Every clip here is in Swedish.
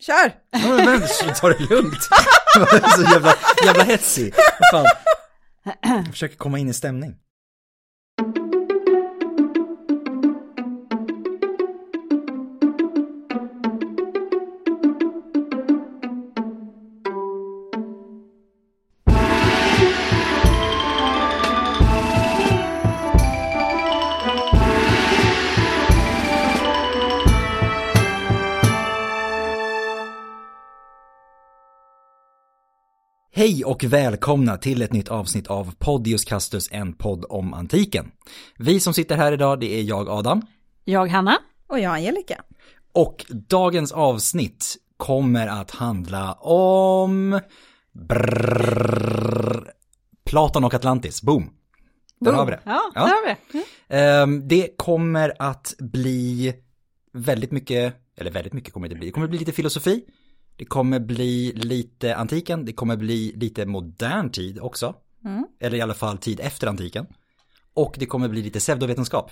Kör! Ja, men, men ta det lugnt. så jävla, jävla hetsig. Fan. Jag försöker komma in i stämning. Hej och välkomna till ett nytt avsnitt av Podius Castus, en podd om antiken. Vi som sitter här idag, det är jag Adam. Jag Hanna. Och jag Angelica. Och dagens avsnitt kommer att handla om... Brrrr, Platon och Atlantis, boom. Där har vi det. Ja, Ja. där har vi det. Det kommer att bli väldigt mycket, eller väldigt mycket kommer det bli, det kommer bli lite filosofi, det kommer bli lite antiken, det kommer bli lite modern tid också, eller i alla fall tid efter antiken. Och det kommer bli lite pseudovetenskap.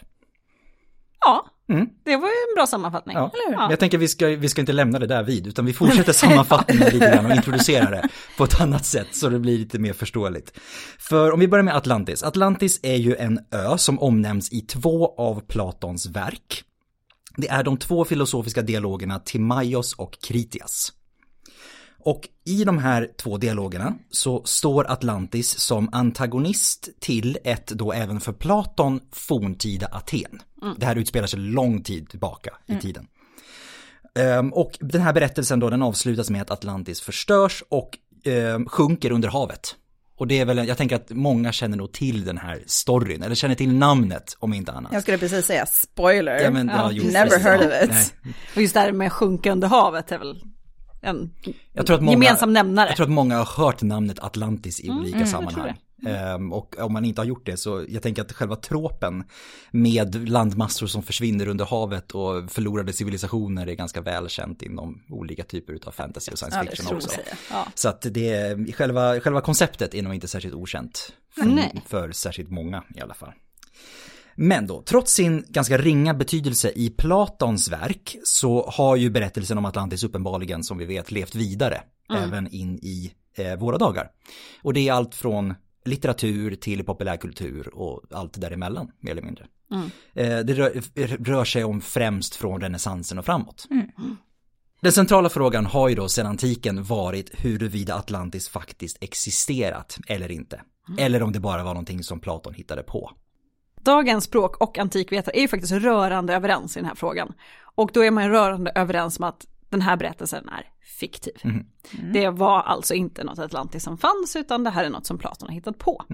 Ja, Mm. det var ju en bra sammanfattning. Ja. Eller hur? Men Jag tänker vi ska, vi ska inte lämna det där vid, utan vi fortsätter sammanfattningen lite grann och introducerar det på ett annat sätt så det blir lite mer förståeligt. För om vi börjar med Atlantis. Atlantis är ju en ö som omnämns i två av Platons verk. Det är de två filosofiska dialogerna Timaios och Kritias. Och i de här två dialogerna så står Atlantis som antagonist till ett då även för Platon forntida Aten. Det här utspelar sig lång tid tillbaka i tiden. Ehm, och den här berättelsen då den avslutas med att Atlantis förstörs och ehm, sjunker under havet. Och det är väl, jag tänker att många känner nog till den här storyn, eller känner till namnet om inte annat. Jag skulle precis säga spoiler. Ja, men, ja, jo, Never precis, heard ja. of it. Nej. Och just det här med sjunka under havet är väl en Jag tror att många, gemensam nämnare. Jag tror att många har hört namnet Atlantis i olika tror sammanhang. Ehm, och om man inte har gjort det så jag tänker att själva tråpen med landmassor som försvinner under havet och förlorade civilisationer är ganska välkänt inom olika typer av fantasy och science Ja, fiction tror också. Ja. Så att det själva, själva konceptet är nog inte särskilt okänt för, för särskilt många i alla fall. Men då, trots sin ganska ringa betydelse i Platons verk så har ju berättelsen om Atlantis uppenbarligen, som vi vet, levt vidare även in i eh, våra dagar. Och det är allt från litteratur till populärkultur och allt däremellan, mer eller mindre. Eh, det rör, rör sig om främst från renässansen och framåt. Den centrala frågan har ju då sedan antiken varit huruvida Atlantis faktiskt existerat eller inte. Eller om det bara var någonting som Platon hittade på. Dagens språk och antikvetare är ju faktiskt rörande överens i den här frågan. Och då är man rörande överens om att den här berättelsen är fiktiv. Det var alltså inte något Atlantis som fanns utan det här är något som Platon har hittat på.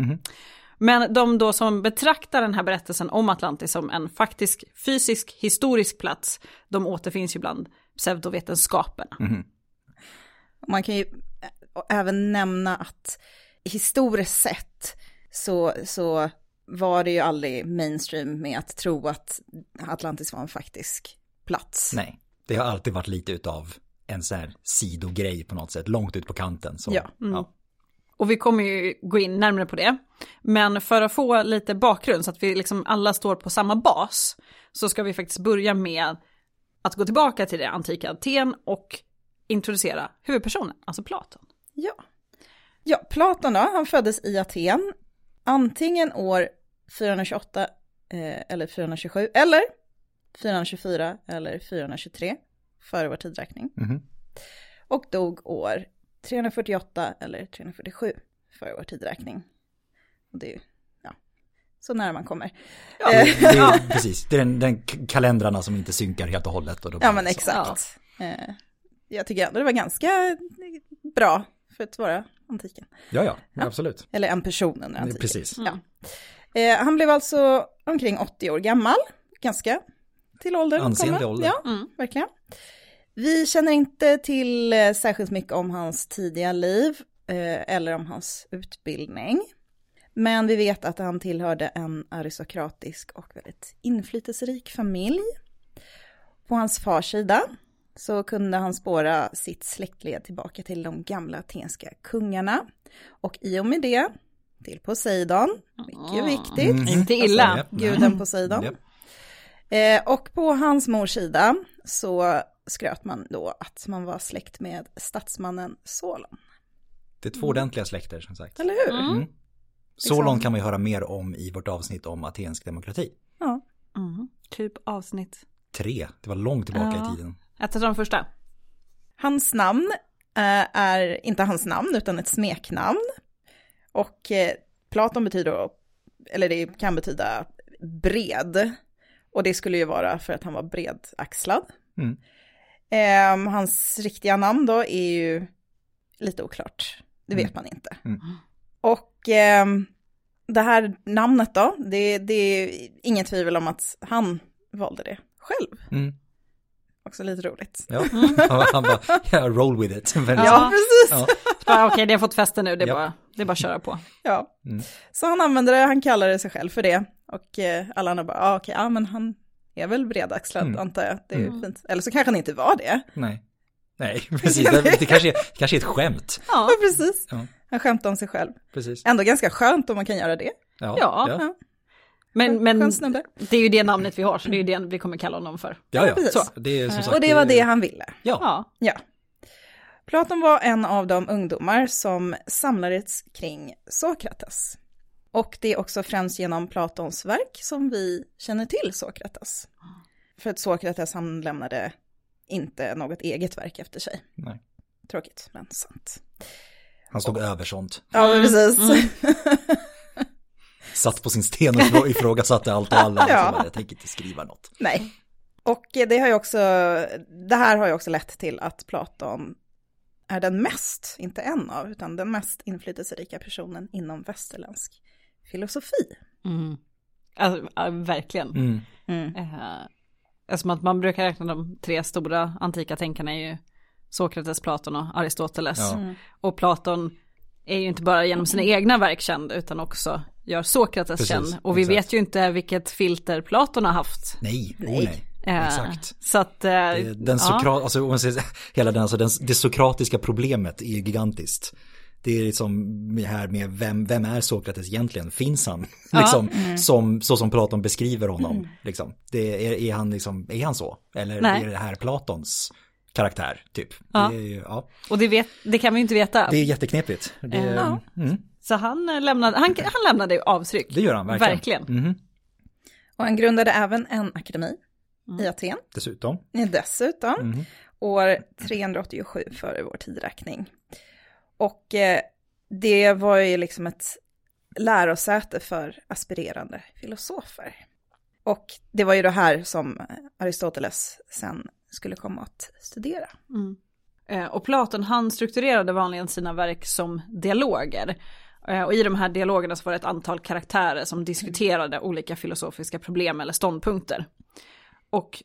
Men de då som betraktar den här berättelsen om Atlantis som en faktisk fysisk historisk plats, de återfinns ju bland pseudovetenskaperna. Man kan ju även nämna att historiskt sett så, så var det ju aldrig mainstream med att tro att Atlantis var en faktisk plats. Nej, det har alltid varit lite utav en sån här sidogrej på något sätt, långt ut på kanten. Så, Ja. ja. Och vi kommer ju gå in närmare på det. Men för att få lite bakgrund så att vi liksom alla står på samma bas så ska vi faktiskt börja med att gå tillbaka till det antika Aten och introducera huvudpersonen, alltså Platon. Ja. Ja, Platon då, han föddes i Aten, antingen år 428 eh, eller 427, eller 424 eller 423 före vår tidräkning. Mhm. Och dog år 348 eller 347 före vår tidräkning. Och det är ju, ja, så nära man kommer. Ja, Det, det är, precis, det är den, den kalendrarna som inte synkar helt och hållet. Och då Ja men det exakt. Eh, jag tycker ändå det var ganska bra för att vara antiken. Ja, ja, absolut. Eller en person under antiken. Precis. Ja. Eh, han blev alltså omkring 80 år gammal, ganska till åldern. Ansenlig ålder. Ja, verkligen. Vi känner inte till eh, särskilt mycket om hans tidiga liv eh, eller om hans utbildning. Men vi vet att han tillhörde en aristokratisk och väldigt inflytelserik familj. På hans fars sida så kunde han spåra sitt släktled tillbaka till de gamla atenska kungarna. Och i och med det till Poseidon, mycket viktigt. Mhm. Inte illa. Alltså. Guden Poseidon. Ja. Eh, och på hans mors sida, så skröt man då att man var släkt med statsmannen Solon. Det är två ordentliga släkter som sagt. Eller hur? Mm. Solon kan man ju höra mer om i vårt avsnitt om atensk demokrati. Ja. Mm. Typ avsnitt. Tre, det var långt tillbaka Ja. i tiden. Ett av de första. Hans namn eh, är inte hans namn utan ett smeknamn. Och eh, Platon betyder, eller det kan betyda bred. Och det skulle ju vara för att han var bredaxlad. Mm. Eh, hans riktiga namn då är ju lite oklart. Det vet Mm. man inte. Mm. Och ehm, det här namnet då, det, det är ingen tvivel om att han valde det själv. Mm. Också lite roligt. Ja, han bara, yeah, roll with it. Ja, precis. Ja. Okej, det har fått fäste nu, det är, Ja. bara, det är bara att köra på. Ja. Mm. Så han använde det, han kallade sig själv för det. Och eh, alla andra bara, ah, okej, ja men han är väl bredaxlad Mm. antar jag. Det är ju fint. Eller så kanske han inte var det. Nej. Nej, precis. Det, det, kanske är, det kanske är ett skämt. Ja, Ja, precis. Ja. Han skämtade om sig själv. Precis. Ändå ganska skönt om man kan göra det. Ja. Ja. Men, men det är ju det namnet vi har, så det är ju det vi kommer kalla honom för. Ja, ja. precis. Så, det är som sagt. Och det var det han ville. Ja. Ja. Platon var en av de ungdomar som samlades kring Sokrates. Och det är också främst genom Platons verk som vi känner till Sokrates. För att Sokrates han lämnade inte något eget verk efter sig. Nej. Tråkigt, men sant. Han stod över sånt. Ja, precis. Satt på sin sten och ifrå- ifrågasatte allt och alla. Ja. Så bara, jag tänker inte skriva något. Nej. Och det har ju också, det här har ju också lett till att Platon är den mest, inte en av, utan den mest inflytelserika personen inom västerländsk filosofi. mm. alltså, verkligen. Mm. Mm. Eh, Eftersom att man brukar räkna de tre stora antika tänkarna är ju Sokrates, Platon och Aristoteles. Ja. Mm. Och Platon är ju inte bara genom sina egna verk känd utan också gör Sokrates Precis, känd. Och vi exakt. vet ju inte vilket filter Platon har haft. Nej, oh, Nej. Eh, Exakt. Så att, eh, Det- Den ja. Sokra- alltså, om man säger, hela den, alltså, den, det sokratiska problemet är gigantiskt. Det är liksom här med vem, vem är Sokrates egentligen? Finns han? Liksom, som, så som Platon beskriver honom. Liksom. Det, är, är, han liksom, är han så? Eller Nej. är det här Platons karaktär? Typ. Ja. Det, är, ja, Och det, vet, det kan vi ju inte veta. det är jätteknepigt. Det, Ja. mm, Så han eh, lämnade, han, han lämnade avtryck. det gör han verkligen. Verkligen. Mhm. Och han grundade även en akademi i Aten, Dessutom. dessutom, Mhm. år 387 före vår tidräkning. Och eh, det var ju liksom ett lärosäte för aspirerande filosofer. Och det var ju det här som Aristoteles sen skulle komma att studera. Mm. Eh, Och Platon han strukturerade vanligen sina verk som dialoger. Eh, Och i de här dialogerna så var det ett antal karaktärer som diskuterade olika filosofiska problem eller ståndpunkter. Och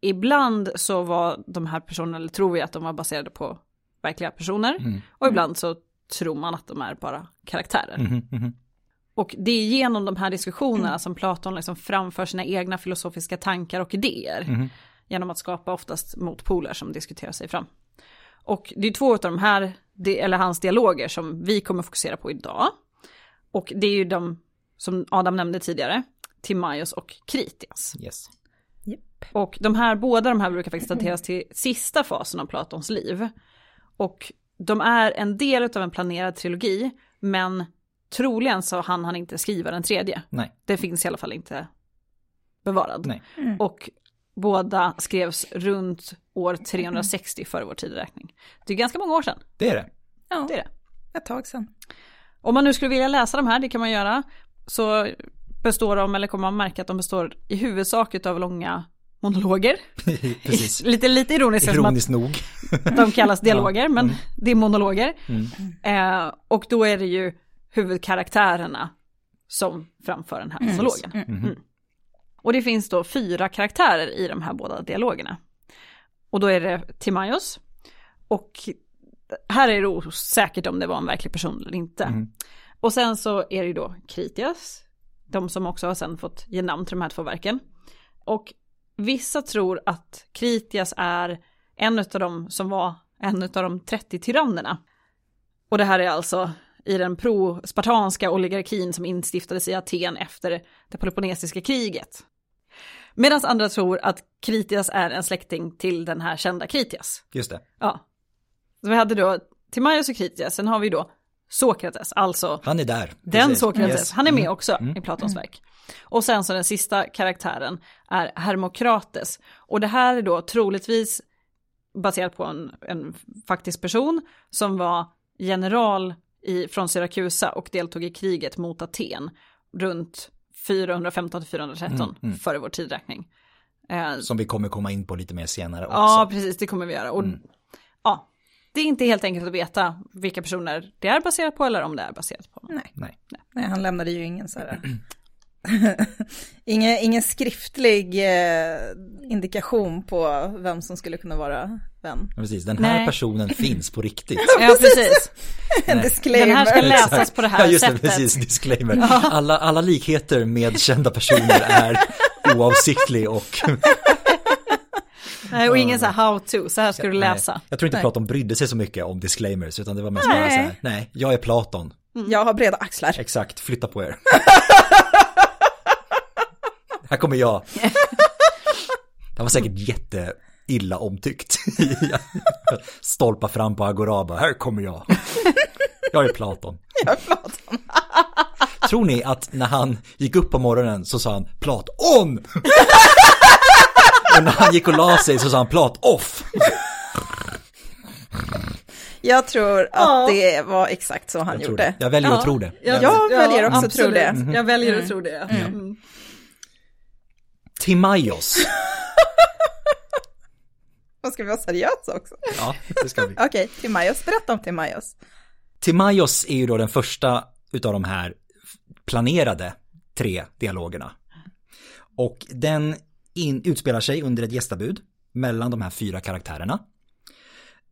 ibland så var de här personerna, eller tror vi att de var baserade på verkliga personer. Mm. Och ibland så tror man att de är bara karaktärer. Mhm, mhm. Och det är genom de här diskussionerna som Platon liksom framför sina egna filosofiska tankar och idéer. Mhm. Genom att skapa oftast motpoler som diskuterar sig fram. Och det är två av de här, eller hans dialoger som vi kommer fokusera på idag. Och det är ju de som Adam nämnde tidigare, Timaeus och Kritias. Yes. Och de här, båda de här brukar faktiskt dateras till sista fasen av Platons liv. Och de är en del av en planerad trilogi, men troligen så hann han inte skriva den tredje. Nej. Det finns i alla fall inte bevarad. Nej. Och båda skrevs runt år 360 före vår tideräkning. Det är ganska många år sedan, Det är det. Ja, det är det. ett tag sedan. Om man nu skulle vilja läsa de här, det kan man göra, så består de, eller kommer man märka att de består i huvudsak av långa monologer. Precis. lite, lite ironiskt Ironiskt nog. de kallas dialoger, men mm. det är monologer. Mm. Eh, och då är det ju huvudkaraktärerna som framför den här monologen. Mm. Och det finns då fyra karaktärer i de här båda dialogerna. Och då är det Timaeus. Och här är det osäkert om det var en verklig person eller inte. Mm. Och sen så är det ju då Kritias. De som också har sen fått ge namn till de här två verken. Och vissa tror att Kritias är en av dem som var en av de 30 tyrannerna. Och det här är alltså i den pro-spartanska oligarkin som instiftades i Aten efter det peloponnesiska kriget. Medan andra tror att Kritias är en släkting till den här kända Kritias. Just det. Ja. Så vi hade då Timaios och Kritias, sen har vi då Sokrates, alltså Han är där. den Precis. Sokrates, Yes. han är med också i Platons verk. Och sen så den sista karaktären är Hermokrates. Och det här är då troligtvis baserat på en, en faktisk person som var general i, från Syrakusa och deltog i kriget mot Aten runt 415 413 före vår tidräkning. Eh, Som vi kommer komma in på lite mer senare också. Ja, precis, det kommer vi göra. Och, ja, det är inte helt enkelt att veta vilka personer det är baserat på eller om det är baserat på. Nej. Nej. Nej, han lämnade ju ingen så här... ingen, ingen skriftlig eh, indikation på vem som skulle kunna vara vän. Ja, Precis, den här Nej. personen finns på riktigt. Ja, precis. En Den disclaimer. här ska läsas Exakt. på det här ja, just sättet. Det, precis, disclaimer. Alla, alla likheter med kända personer är oavsiktlig och... Nej, och ingen så här how to, så här ska du läsa. Nej, jag tror inte Nej. Platon brydde sig så mycket om disclaimers, utan det var mest bara Nej. så här, nej, jag är Platon, Jag har breda axlar. exakt, flytta på er. Här kommer jag. Det var säkert jätteilla omtyckt. Stolpa fram på Agoraba, här kommer jag. Jag är Platon. Jag är Platon. Tror ni att när han gick upp på morgonen så sa han Platon? och när han gick och la sig så sa han Plat off. Jag tror att Ja. det var exakt så han Jag gjorde. det. Jag väljer att tro det. Jag väljer också att tro det. absolut. Jag väljer att tro det. Timaios. Och ska vi vara seriösa också? Ja, det ska vi. Okej, Timaios, berätta om Timaios. Timaios är ju då den första utav de här planerade tre dialogerna. Och den in, utspelar sig under ett gästabud mellan de här fyra karaktärerna.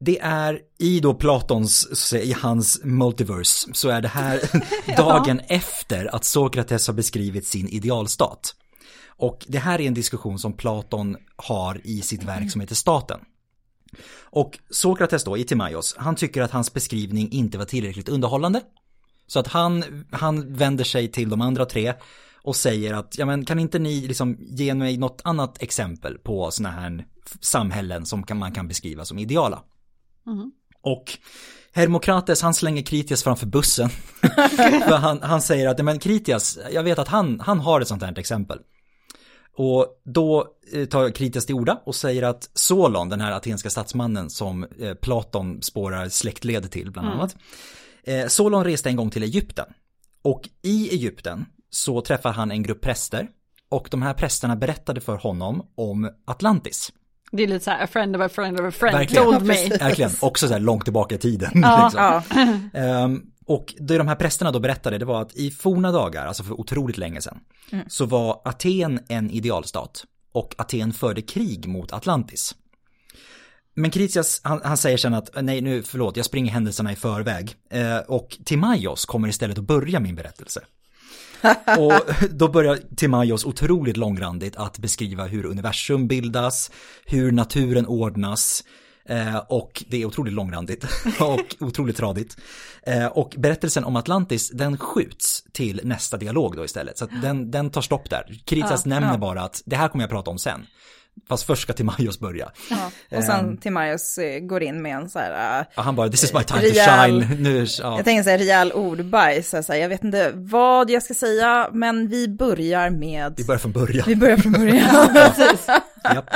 Det är i då Platons, i hans multiverse, så är det här dagen efter att Sokrates har beskrivit sin idealstat. Och det här är en diskussion som Platon har i sitt verk som heter Staten. Och Sokrates då, i Timaios, han tycker att hans beskrivning inte var tillräckligt underhållande. Så att han, han vänder sig till de andra tre och säger att, ja men kan inte ni liksom ge mig något annat exempel på sådana här samhällen som kan, man kan beskriva som ideala? Och Hermokrates han slänger Kritias framför bussen. Han, han säger att, men Kritias, jag vet att han, han har ett sånt här exempel. Och då eh, tar Kritias till orda och säger att Solon, den här atenska statsmannen som eh, Platon spårar släktled till bland annat. Eh, Solon reste en gång till Egypten. Och i Egypten så träffar han en grupp präster. Och de här prästerna berättade för honom om Atlantis. Det är lite så här, a friend of a friend of a friend Verkligen. told me. Verkligen, också så här långt tillbaka i tiden. Ja. liksom. Ja, Ehm, och det de här prästerna då berättade, det var att i forna dagar, alltså för otroligt länge sedan, så var Aten en idealstat och Aten förde krig mot Atlantis. Men Kritias, han, han säger sen att, nej nu, förlåt, jag springer händelserna i förväg. Eh, och Timaios kommer istället att börja min berättelse. och då börjar Timaios otroligt långrandigt att beskriva hur universum bildas, hur naturen ordnas, eh, och det är otroligt långrandigt och otroligt tradigt. Eh, och berättelsen om Atlantis, den skjuts till nästa dialog då istället. Så att den, den tar stopp där. Kritias nämner bara att det här kommer jag prata om sen. Fast först ska Timaios börja. ja. Och sen Timaios eh, går in med en så här, eh, Ja, han bara, this is my time Rejäl- to shine. Nu, ja. jag tänker så här rejäl ordbajs, så här, jag vet inte vad jag ska säga, men vi börjar med, Vi börjar från början. vi börjar från början. Japp.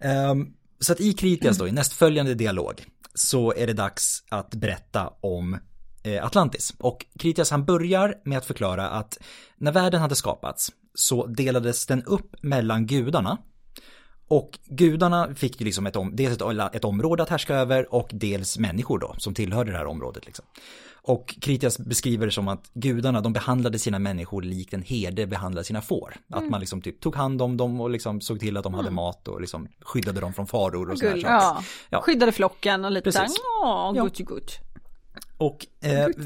Ehm, så att i Kritias då, i nästföljande dialog, så är det dags att berätta om eh, Atlantis. Och Kritias han börjar med att förklara att när världen hade skapats så delades den upp mellan gudarna. Och gudarna fick ju liksom ett, om, dels ett, ett område att härska över och dels människor då som tillhörde det här området. Liksom. Och Kritias beskriver det som att gudarna de behandlade sina människor likt en herde behandlar sina får. Att man liksom typ tog hand om dem och liksom såg till att de hade mat och liksom skyddade dem från faror och sådana saker. Ja. Ja. skyddade flocken och lite Precis. såhär, åh, Ja. gucci gucci. Och... Eh,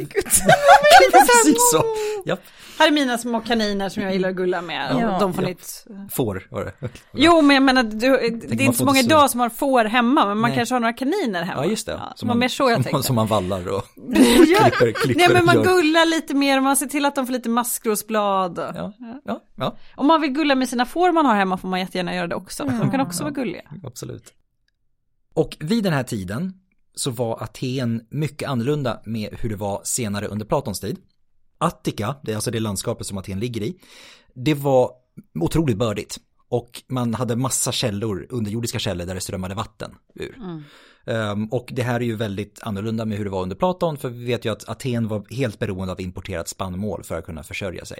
precis så. Ja, Här är mina små kaniner som jag gillar att gulla med. Ja. de får Ja. nytt. får var det. Jo, men jag menar, du, det är man inte så många idag som har får hemma, men man Nej. kanske har några kaniner hemma. Ja, just det. Ja, det var mer så jag som, tänkte. som man vallar och klipper, klipper. Nej, men man gör. gullar lite mer, man ser till att de får lite maskrosblad. och- Ja, ja, ja, Om man vill gulla med sina får man har hemma får man jättegärna göra det också. De kan också vara gulliga. absolut. Och vid den här tiden så var Aten mycket annorlunda med hur det var senare under Platons tid. Attika, det är alltså det landskapet som Aten ligger i, det var otroligt bördigt. Och man hade massa källor, underjordiska källor där det strömmade vatten ur. Ehm, och det här är ju väldigt annorlunda med hur det var under Platon, för vi vet ju att Aten var helt beroende av importerat spannmål för att kunna försörja sig.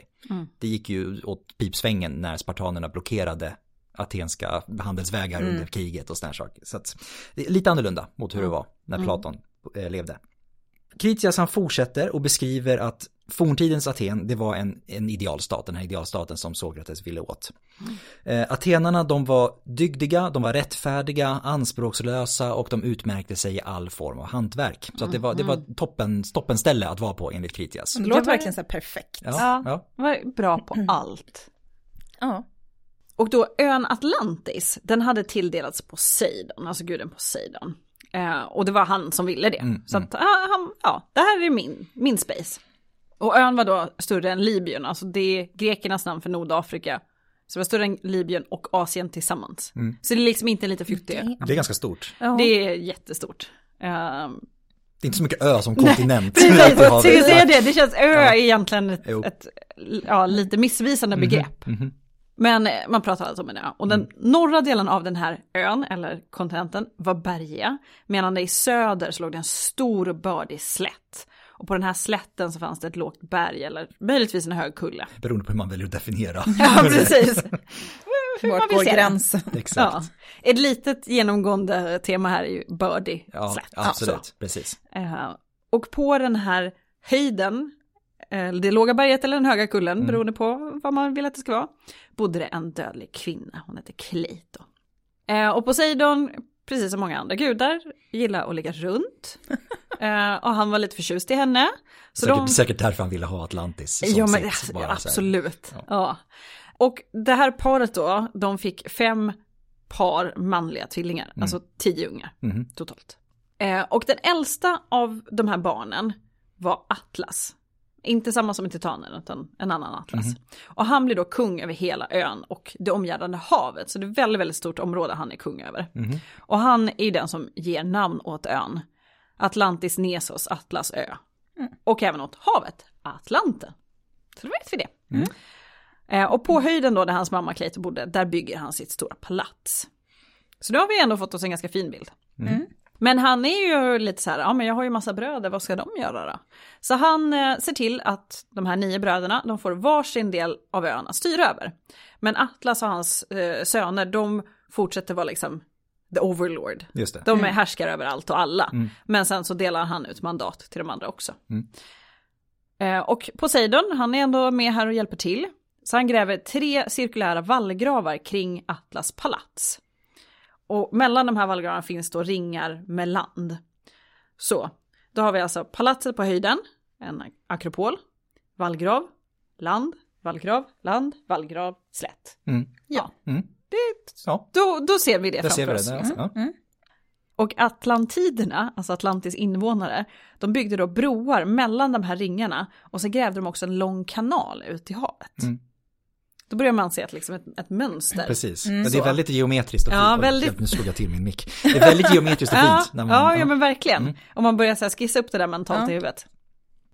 Det gick ju åt pipsvängen när spartanerna blockerade atenska handelsvägar under kriget och sådana saker. Så att det är lite annorlunda mot hur det var när Platon eh, levde. Kritias han fortsätter och beskriver att forntidens Aten, det var en, en idealstat, den här idealstaten som Sokrates ville åt. Eh, atenarna, de var dygdiga, de var rättfärdiga, anspråkslösa och de utmärkte sig i all form av hantverk. Så att det var, det var toppen, toppenställe att vara på enligt Kritias. Det låter verkligen så här perfekt. Ja, Ja. ja. Var bra på allt. Ja. Och då ön Atlantis, den hade tilldelats Poseidon, alltså guden Poseidon. Eh, och det var han som ville det. så att, ah, han, ja, det här är min, min space. Och ön var då större än Libyen, alltså det är grekernas namn för Nordafrika. Så det var större än Libyen och Asien tillsammans. Så det är liksom inte en liten fjuttig. Det är ganska stort. Ja. Det är jättestort. Eh, Det är inte så mycket ö som kontinent. Precis, så jag säger det. det, det känns ö är egentligen ett, ett ja, lite missvisande begrepp. Men eh, man pratar alltså om en ö. Och den norra delen av den här ön, eller kontinenten, var bergiga. Medan det i söder så låg det en stor bördig slätt. Och på den här slätten så fanns det ett lågt berg, eller möjligtvis en hög kulle. Beroende på hur man väljer att definiera. Ja, precis. Hur man Vart vill går gränsen? Exakt. Ja. Ett litet genomgående tema här är ju bördig Ja, slätt. absolut. Så. Precis. Eh, och på den här höjden, det låga berget eller den höga kullen, Mm. beroende på vad man vill att det ska vara, bodde det en dödlig kvinna, hon hette Kleito. Eh, och Poseidon, precis som många andra gudar, gillar att ligga runt. Eh, och han var lite förtjust i henne. Så Säkert, de... säkert därför han ville ha Atlantis Ja, men sitt, alltså, här. absolut. Ja. Ja. Och det här paret då, de fick fem par manliga tvillingar, alltså tio ungar Mhm. totalt. Eh, och den äldsta av de här barnen var Atlas. Inte samma som i Titanen, utan en annan Atlas. Och han blir då kung över hela ön och det omgärdande havet. Så det är ett väldigt, väldigt stort område han är kung över. Och han är ju den som ger namn åt ön. Atlantis Nesos, Atlas ö. Och även åt havet, Atlanten. Så då vet vi det. Eh, och på höjden då där hans mamma Cleito bodde, där bygger han sitt stora palats. Så nu har vi ändå fått oss en ganska fin bild. Men han är ju lite så här, ja men jag har ju massa bröder, vad ska de göra då? Så han eh, ser till att de här nio bröderna, de får varsin del av ön att styra över. Men Atlas och hans eh, söner, de fortsätter vara liksom the overlord. Just det. De är härskar över allt och alla. Men sen så delar han ut mandat till de andra också. Eh, och Poseidon, han är ändå med här och hjälper till. Så han gräver tre cirkulära vallgravar kring Atlas palats. Och mellan de här vallgravarna finns då ringar med land. Så, då har vi alltså palatset på höjden, en akropol, vallgrav, land, vallgrav, land, vallgrav, slätt. Mm. Ja, Mm. det, Ja, då, då ser vi det där framför ser vi oss. det. Där. Ja. Och atlantiderna, alltså Atlantis invånare, de byggde då broar mellan de här ringarna och så grävde de också en lång kanal ut i havet. Mm. Då börjar man se ett, liksom ett, ett mönster. Precis. Men det är väldigt geometriskt och Ja, fint. Oj, väldigt- Nu slog jag till min mick. Det är väldigt geometriskt och Ja, fint. när man- ja, ja, men verkligen. Mm. Om man börjar så här skissa upp det där mentalt Ja. i huvudet.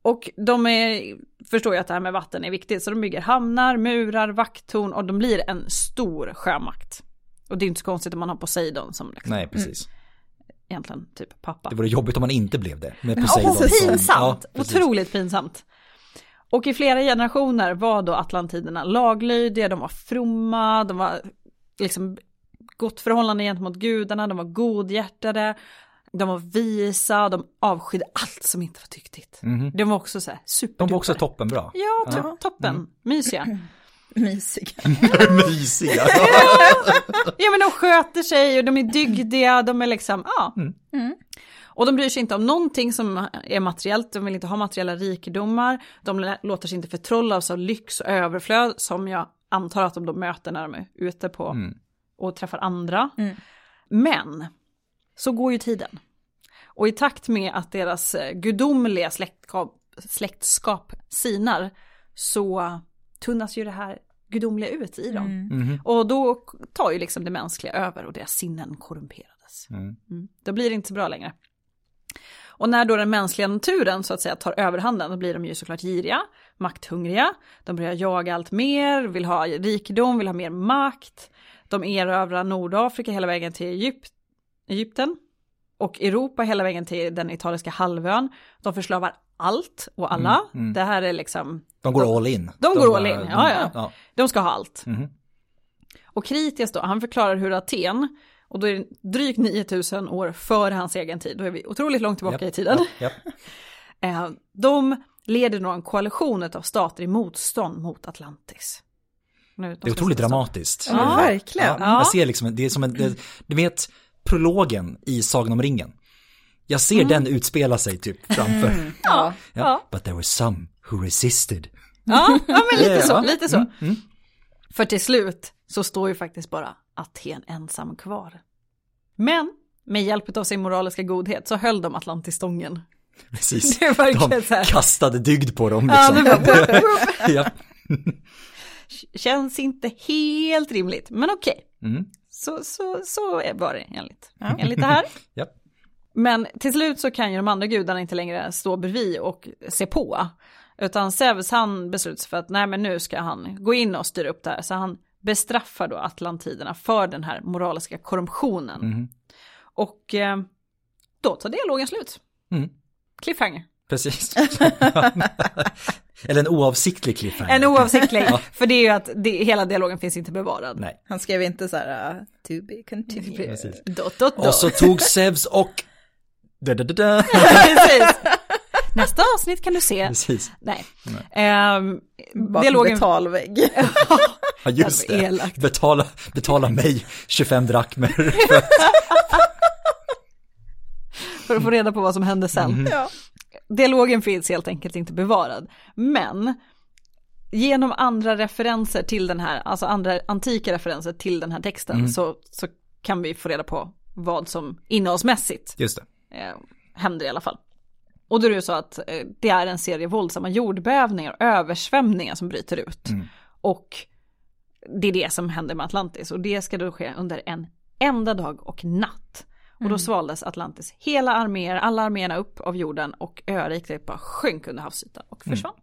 Och de är, förstår ju att det här med vatten är viktigt, så de bygger hamnar, murar, vakttorn och de blir en stor sjömakt. Och det är inte så konstigt om man har Poseidon som liksom, Nej, precis. egentligen typ pappa. Det vore jobbigt om man inte blev det. Med Poseidon som- pinsamt! Ja. Otroligt pinsamt. Och i flera generationer var då atlantiderna laglydiga, de var fromma, de var liksom gott förhållande gentemot gudarna, de var godhjärtade, de var visa, de avskydde allt som inte var dyktigt. Mhm. De var också så här. De var också toppenbra. Ja, to- toppen. Mysiga. Mysiga. Mysiga. Ja men de sköter sig och de är dygdiga, de är liksom, ja. Mm. Och de bryr sig inte om någonting som är materiellt, de vill inte ha materiella rikedomar, de låter sig inte förtrollas av lyx och överflöd som jag antar att de då möter när de är ute på Mm. och träffar andra. Mm. Men så går ju tiden. Och i takt med att deras eh, gudomliga släktskap, släktskap sinar så tunnas ju det här gudomliga ut i dem. Mm. Mhm. Och då tar ju liksom det mänskliga över och deras sinnen korrumperades. Mm. Mm. Då blir det inte så bra längre. Och när då den mänskliga naturen så att säga tar överhanden, då blir de ju såklart giriga, makthungriga, de börjar jaga allt mer, vill ha rikedom, vill ha mer makt, de erövrar Nordafrika hela vägen till Egypt, Egypten och Europa hela vägen till den italienska halvön. De förslavar allt och alla. Mm, mm. Det här är liksom, De går all in. De går all in, ja, ja. ja. de ska ha allt. Mhm. Och Kritias då, han förklarar hur Aten, och då är det drygt 9000 år före hans egen tid, då är vi otroligt långt tillbaka Japp, i tiden. japp. Eh, de leder då en koalition av stater i motstånd mot Atlantis. Nu, de Det är otroligt dramatiskt. Ja, men verkligen. Ja, Ja. Jag ser liksom, det är som en, det, du vet prologen i Sagan om ringen. Jag ser Mm. den utspela sig typ framför. Ja. Ja. Ja. But there were some who resisted. Ja, ja men lite så, lite så. Mm, mm. För till slut så står ju faktiskt bara Aten ensam kvar. Men med hjälp av sin moraliska godhet så höll de Atlantis stången. Precis. De kastade dygd på dem Ja, liksom. det var- ja. Känns inte helt rimligt, men okej. Mm. Så, så, så var det enligt, enligt det här. Ja. Men till slut så kan ju de andra gudarna inte längre stå bredvid och se på. Utan Zeus han beslutar sig för att nej men nu ska han gå in och styra upp det här. Så han bestraffar då atlantiderna för den här moraliska korruptionen. Mhm. Och eh, då tar dialogen slut. Mm. Cliffhanger. Precis. Eller en oavsiktlig cliffhanger. En oavsiktlig, för det är ju att det, hela dialogen finns inte bevarad. Nej. Han skrev inte så här, uh, to be continued. Dot, dot, dot. Och så tog Zeus och... Da, da, da, da. Precis. Nästa avsnitt kan du se. Precis. Nej. Ehm, Bakom dialogen... betalvägg. Ja, just Det elakt. Betala, betala mig 25 drakmer. För att få reda på vad som hände sen. Ja. Dialogen finns helt enkelt inte bevarad. Men genom andra referenser till den här, alltså andra antika referenser till den här texten Mm. så, så kan vi få reda på vad som innehållsmässigt Just det. eh, händer i alla fall. Och då är det ju så att eh, det är en serie våldsamma jordbävningar och översvämningar som bryter ut. Mm. Och det är det som händer med Atlantis och det ska då ske under en enda dag och natt. Och då svaldes Atlantis hela arméer, alla arméerna upp av jorden och öriket bara sjönk under havsytan och försvann.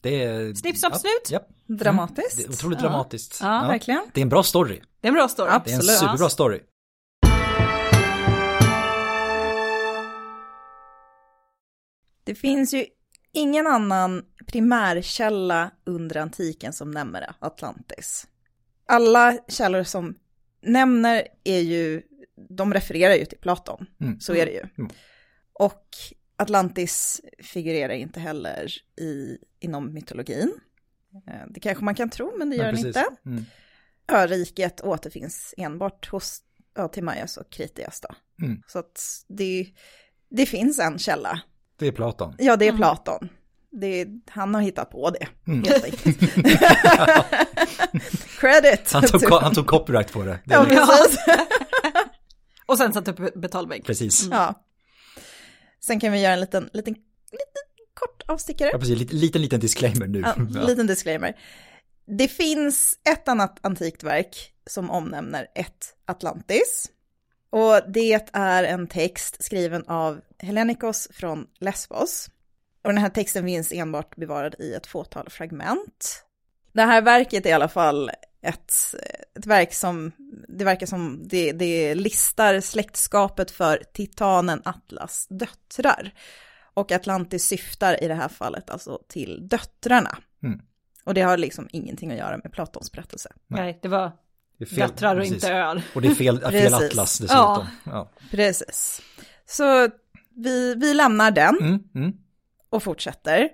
Det är... Snipp, snapp, ja, slut. Ja, Dramatiskt. det är otroligt Ja. dramatiskt. Ja, Verkligen. Det är en bra story. Det är en bra story. Det är en Absolut. superbra story. Det finns ju ingen annan primärkälla under antiken som nämner Atlantis. Alla källor som nämner är ju, de refererar ju till Platon, Mm. så är det ju. Mm. Och Atlantis figurerar inte heller i, inom mytologin. Eh, Det kanske man kan tro, men det gör Ja, den inte. Mm. Öriket återfinns enbart hos ja, Timaeus och Kritias. Mm. Så att det, det finns en källa. Det är Platon. Ja, det är Platon. Det, han har hittat på det, Mm. helt enkelt. Credit! Han tog, han tog copyright på det. det Ja, liksom- precis. Och sen satte upp betalvägg. precis. Ja. Sen kan vi göra en liten, liten, liten kort avstickare. Ja, precis. Liten, liten, liten disclaimer nu. Ja, Ja. liten disclaimer. Det finns ett annat antikt verk som omnämner ett Atlantis. Och det är en text skriven av Hellenikos från Lesbos. Och den här texten finns enbart bevarad i ett fåtal fragment. Det här verket är i alla fall ett, ett verk som, det verkar som det, det listar släktskapet för titanen Atlas döttrar. Och Atlantis syftar i det här fallet alltså till döttrarna. Mm. Och det har liksom ingenting att göra med Platons berättelse. Nej, det var Det är fel- döttrar och precis. inte öar. Och det är fel, fel atlas dessutom. Ja. Ja. Precis. Så vi, vi lämnar den Mm, mm. och fortsätter.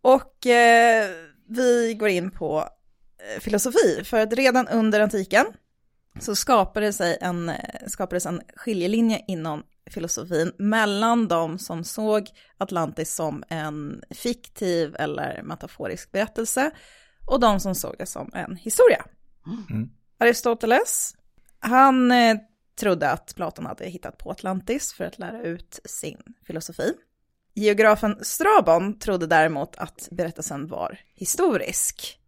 Och eh, vi går in på eh, filosofi, för att redan under antiken så skapade sig en, eh, skapades en skiljelinje inom filosofin mellan de som såg Atlantis som en fiktiv eller metaforisk berättelse och de som såg det som en historia. Mm. Aristoteles, han eh, trodde att Platon hade hittat på Atlantis för att lära ut sin filosofi. Geografen Strabon trodde däremot att berättelsen var historisk.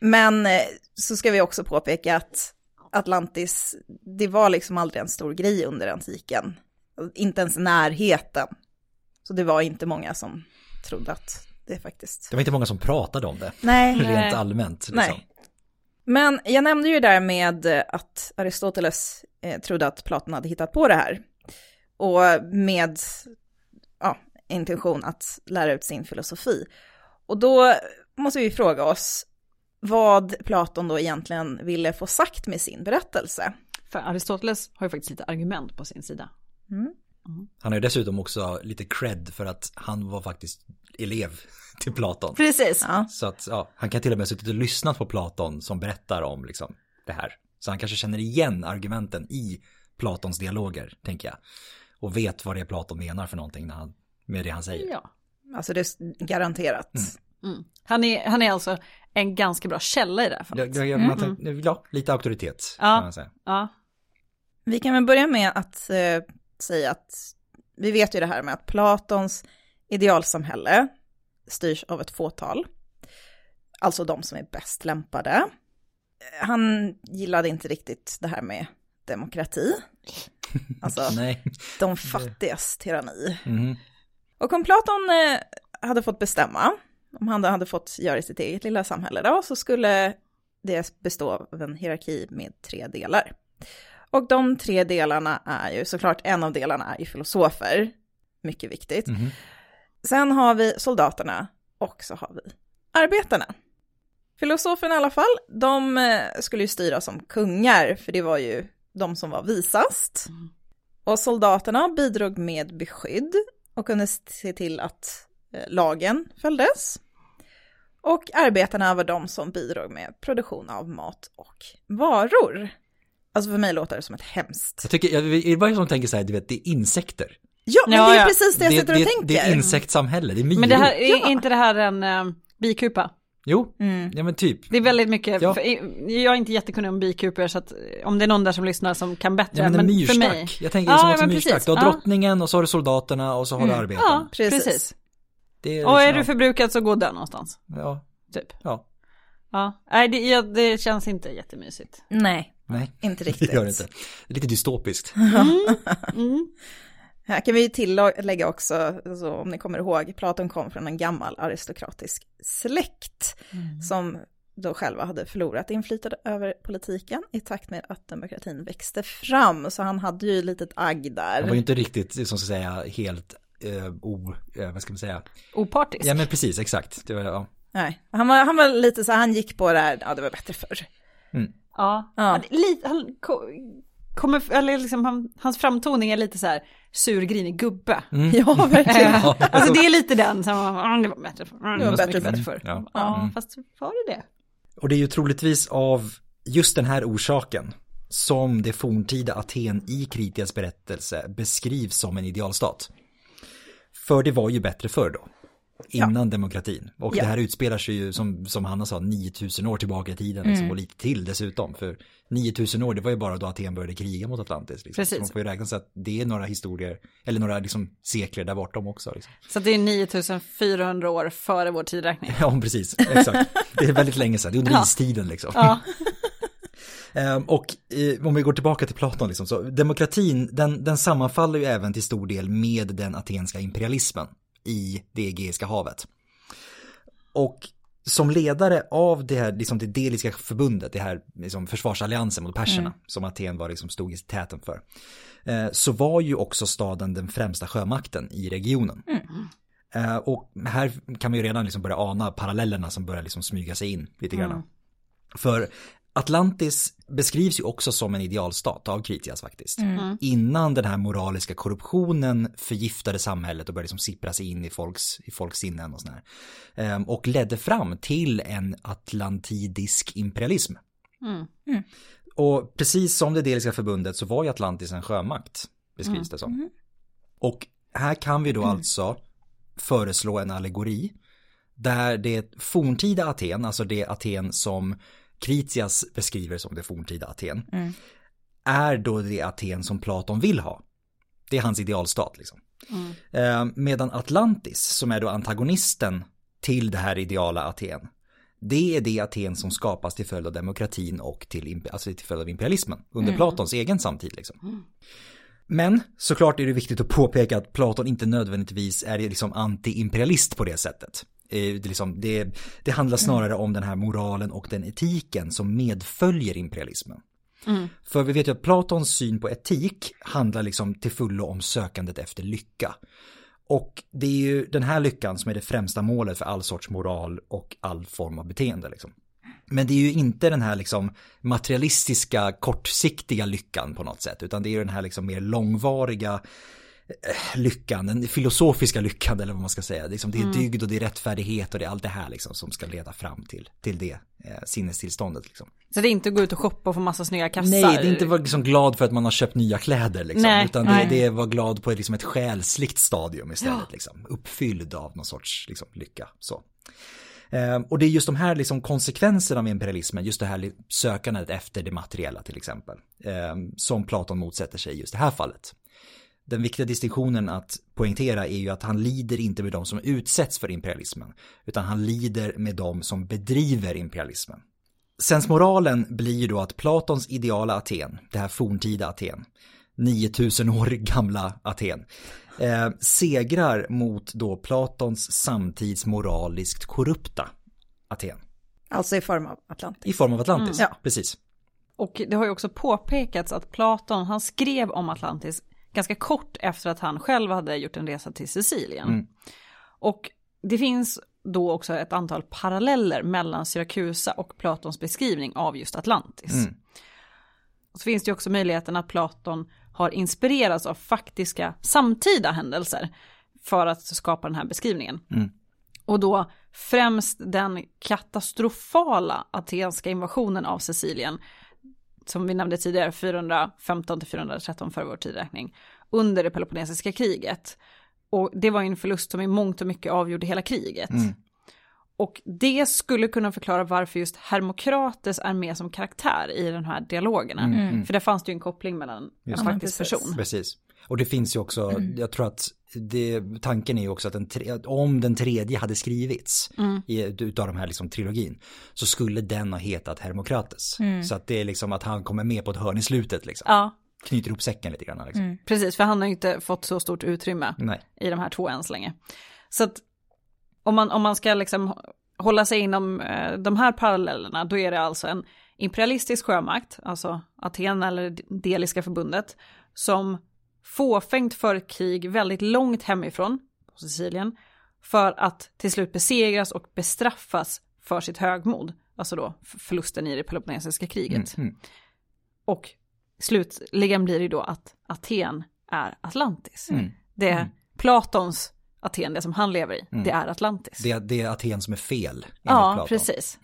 Men eh, så ska vi också påpeka att Atlantis, det var liksom aldrig en stor grej under antiken. Inte ens närheten. Så det var inte många som trodde att det faktiskt... Det var inte många som pratade om det. Nej. Rent allmänt. Liksom. Nej. Men jag nämnde ju där med att Aristoteles eh, trodde att Platon hade hittat på det här. Och med ja, intention att lära ut sin filosofi. Och då måste vi fråga oss vad Platon då egentligen ville få sagt med sin berättelse. För Aristoteles har ju faktiskt lite argument på sin sida. Mm. Han har ju dessutom också lite cred för att han var faktiskt elev till Platon. Precis. Ja. Så att ja, han kan till och med ha suttit och lyssnat på Platon som berättar om liksom, det här. Så han kanske känner igen argumenten i Platons dialoger, tänker jag. Och vet vad det är Platon menar för någonting när han, med det han säger. Ja. Alltså det är garanterat. Mm. Han, är, han är alltså en ganska bra källa i det här fallet. ja, ja, man tänker- ja, lite auktoritet Ja. kan man säga. Ja. Vi kan väl börja med att eh, säga att vi vet ju det här med att Platons idealsamhälle styrs av ett fåtal. Alltså de som är bäst lämpade. Han gillade inte riktigt det här med demokrati. Alltså de fattigas tyranni. Mhm. Och om Platon eh, hade fått bestämma, om han hade fått göra sitt eget lilla samhälle då, så skulle det bestå av en hierarki med tre delar. Och de tre delarna är ju, såklart en av delarna är ju filosofer, mycket viktigt. Mhm. Sen har vi soldaterna och så har vi arbetarna. Filosoferna i alla fall, de eh, skulle ju styra som kungar, för det var ju de som var visast. Och soldaterna bidrog med beskydd och kunde se till att eh, lagen följdes. Och arbetarna var de som bidrog med produktion av mat och varor. Alltså för mig låter det som ett hemskt. Jag tycker, jag, är det bara som tänker så här, du vet, det är insekter. Ja, men Ja, det är ja. precis det jag sitter och det, tänker. det är insektssamhälle, det är myror. Men det här, är Ja. inte det här en uh, bikupa? Jo, Mm. ja men typ. Det är väldigt mycket, Ja. för, jag är inte jättekunnig om bikupor så att eh, om det är någon där som lyssnar som kan bättre, Ja, men en men för myrstack. mig. Jag tänker Ja, som ja, myrstack. precis. Du har drottningen och så har du soldaterna och så har du Mm. arbetarna. Ja, Precis. precis. Det är Och är liksom- du förbrukad så gå dö någonstans, Ja, typ. ja. Ja, nej det, ja, det känns inte jättemysigt. Nej, Nej, inte det riktigt. gör det inte. Det är lite dystopiskt. Mm. Här kan vi ju tillägga också, alltså, om ni kommer ihåg, Platon kom från en gammal aristokratisk släkt som då själva hade förlorat inflytande över politiken i takt med att demokratin växte fram. Så han hade ju ett litet agg där. Han var ju inte riktigt, som ska säga, helt eh, o, eh, vad ska man säga? Opartisk. Ja men precis, exakt. Det var, ja. Nej, han var, han var lite så han gick på det här, ja det var bättre förr. Ja, Ja. Han, lite, han ko- kommer, eller liksom han, hans framtoning är lite så här surgrinig gubbe. Ja, verkligen. Eh, alltså det är lite den som, mm, det var bättre förr. Mm, Det var bättre bättre förr. Ja. Ja, Mm. fast var det det? Och det är ju troligtvis av just den här orsaken som det forntida Aten i Kritias berättelse beskrivs som en idealstat. För det var ju bättre förr då. Innan demokratin. Och Ja. det här utspelar sig ju som, som Hanna sa 9000 år tillbaka i tiden. Liksom, och lite till dessutom. För 9000 år det var ju bara då Aten började kriga mot Atlantis. Liksom. Precis. Så man får ju räkna sig att det är några historier, eller några liksom, sekler där bortom också. Liksom. Så det är 9400 år före vår tidräkning. Ja, precis. Exakt. Det är väldigt länge sedan. Det är under Ja. istiden liksom. Ja. Ehm, och eh, om vi går tillbaka till Platon, liksom, så demokratin den, den sammanfaller ju även till stor del med den atenska imperialismen i det Egeiska havet. Och som ledare av det här, liksom det deliska förbundet, det här liksom försvarsalliansen mot perserna, som Aten var liksom stod i täten för, eh, så var ju också staden den främsta sjömakten i regionen. Eh, och här kan man ju redan liksom börja ana parallellerna som börjar liksom smyga sig in lite grann. För Atlantis beskrivs ju också som en idealstat av Kritias faktiskt. Innan den här moraliska korruptionen förgiftade samhället och började liksom sippra sig in i folks, i folks sinnen och sådär. Ehm, och ledde fram till en atlantidisk imperialism. Mm. Och precis som det Deliska förbundet så var ju Atlantis en sjömakt. beskrivs det som. Och här kan vi då alltså föreslå en allegori där det forntida Aten, alltså det Aten som Kritias beskriver som det forntida Aten, är då det Aten som Platon vill ha. Det är hans idealstat liksom. Eh, medan Atlantis, som är då antagonisten till det här ideala Aten, det är det Aten som skapas till följd av demokratin och till, alltså till följd av imperialismen under Platons egen samtid. Liksom. Men såklart är det viktigt att påpeka att Platon inte nödvändigtvis är liksom anti-imperialist på det sättet. Eh, Det, liksom, det, det handlar snarare om den här moralen och den etiken som medföljer imperialismen. För vi vet ju att Platons syn på etik handlar liksom till fullo om sökandet efter lycka. Och det är ju den här lyckan som är det främsta målet för all sorts moral och all form av beteende. Liksom. Men det är ju inte den här liksom materialistiska kortsiktiga lyckan på något sätt, utan det är ju den här liksom mer långvariga lyckan, den filosofiska lyckan eller vad man ska säga. Liksom det är dygd och det är rättfärdighet och det är allt det här liksom som ska leda fram till, till det eh, sinnestillståndet. Liksom. Så det är inte att gå ut och shoppa och få massa snygga kassar. Nej, det är inte vara liksom glad för att man har köpt nya kläder liksom, Nej, utan det, nej. det är vara glad på liksom ett själsligt stadium istället, liksom, uppfylld av någon sorts liksom, lycka. Så. Ehm, och det är just de här liksom, konsekvenserna av imperialismen, just det här sökandet efter det materiella till exempel, ehm, som Platon motsätter sig just det här fallet. Den viktiga distinktionen att poängtera är ju att han lider inte med de som utsätts för imperialismen, utan han lider med de som bedriver imperialismen. Sensmoralen blir ju då att Platons ideala Aten, det här forntida Aten, 9000 år gamla Aten, eh, segrar mot då Platons samtids moraliskt korrupta Aten. Alltså i form av Atlantis. I form av Atlantis, Mm. Ja. precis. Och det har ju också påpekats att Platon, han skrev om Atlantis ganska kort efter att han själv hade gjort en resa till Sicilien. Mm. Och det finns då också ett antal paralleller mellan Syrakusa och Platons beskrivning av just Atlantis. Mm. Och så finns det också möjligheten att Platon har inspirerats av faktiska samtida händelser för att skapa den här beskrivningen. Mm. Och då främst den katastrofala atenska invasionen av Sicilien, som vi nämnde tidigare, 415 till 413 före vår tidräkning, under det Peloponnesiska kriget. Och det var ju en förlust som i mångt och mycket avgjorde hela kriget. Mm. Och det skulle kunna förklara varför just Hermokrates är med som karaktär i de här dialogerna. Mm. För där fanns det ju en koppling mellan en Just det. faktisk person. Precis. Och det finns ju också, jag tror att det, tanken är ju också att, den tre, om den tredje hade skrivits i, utav de här liksom trilogin så skulle den ha hetat Hermokrates. Så att det är liksom att han kommer med på ett hörn i slutet liksom. Ja, Knyter ihop säcken lite grann liksom. precis, för han har ju inte fått så stort utrymme Nej. i de här två än så länge. Så att om man, om man ska liksom hålla sig inom eh, de här parallellerna, då är det alltså en imperialistisk sjömakt, alltså Aten eller Deliska förbundet, som fåfängt för krig väldigt långt hemifrån, på Sicilien, för att till slut besegras och bestraffas för sitt högmod, alltså då förlusten i det Peloponnesiska kriget. Mm. Och slutligen blir det då att Aten är Atlantis. Mm. Det är Platons Aten, det som han lever i, det är Atlantis. Det, det är Aten som är fel. ja, Platon. precis.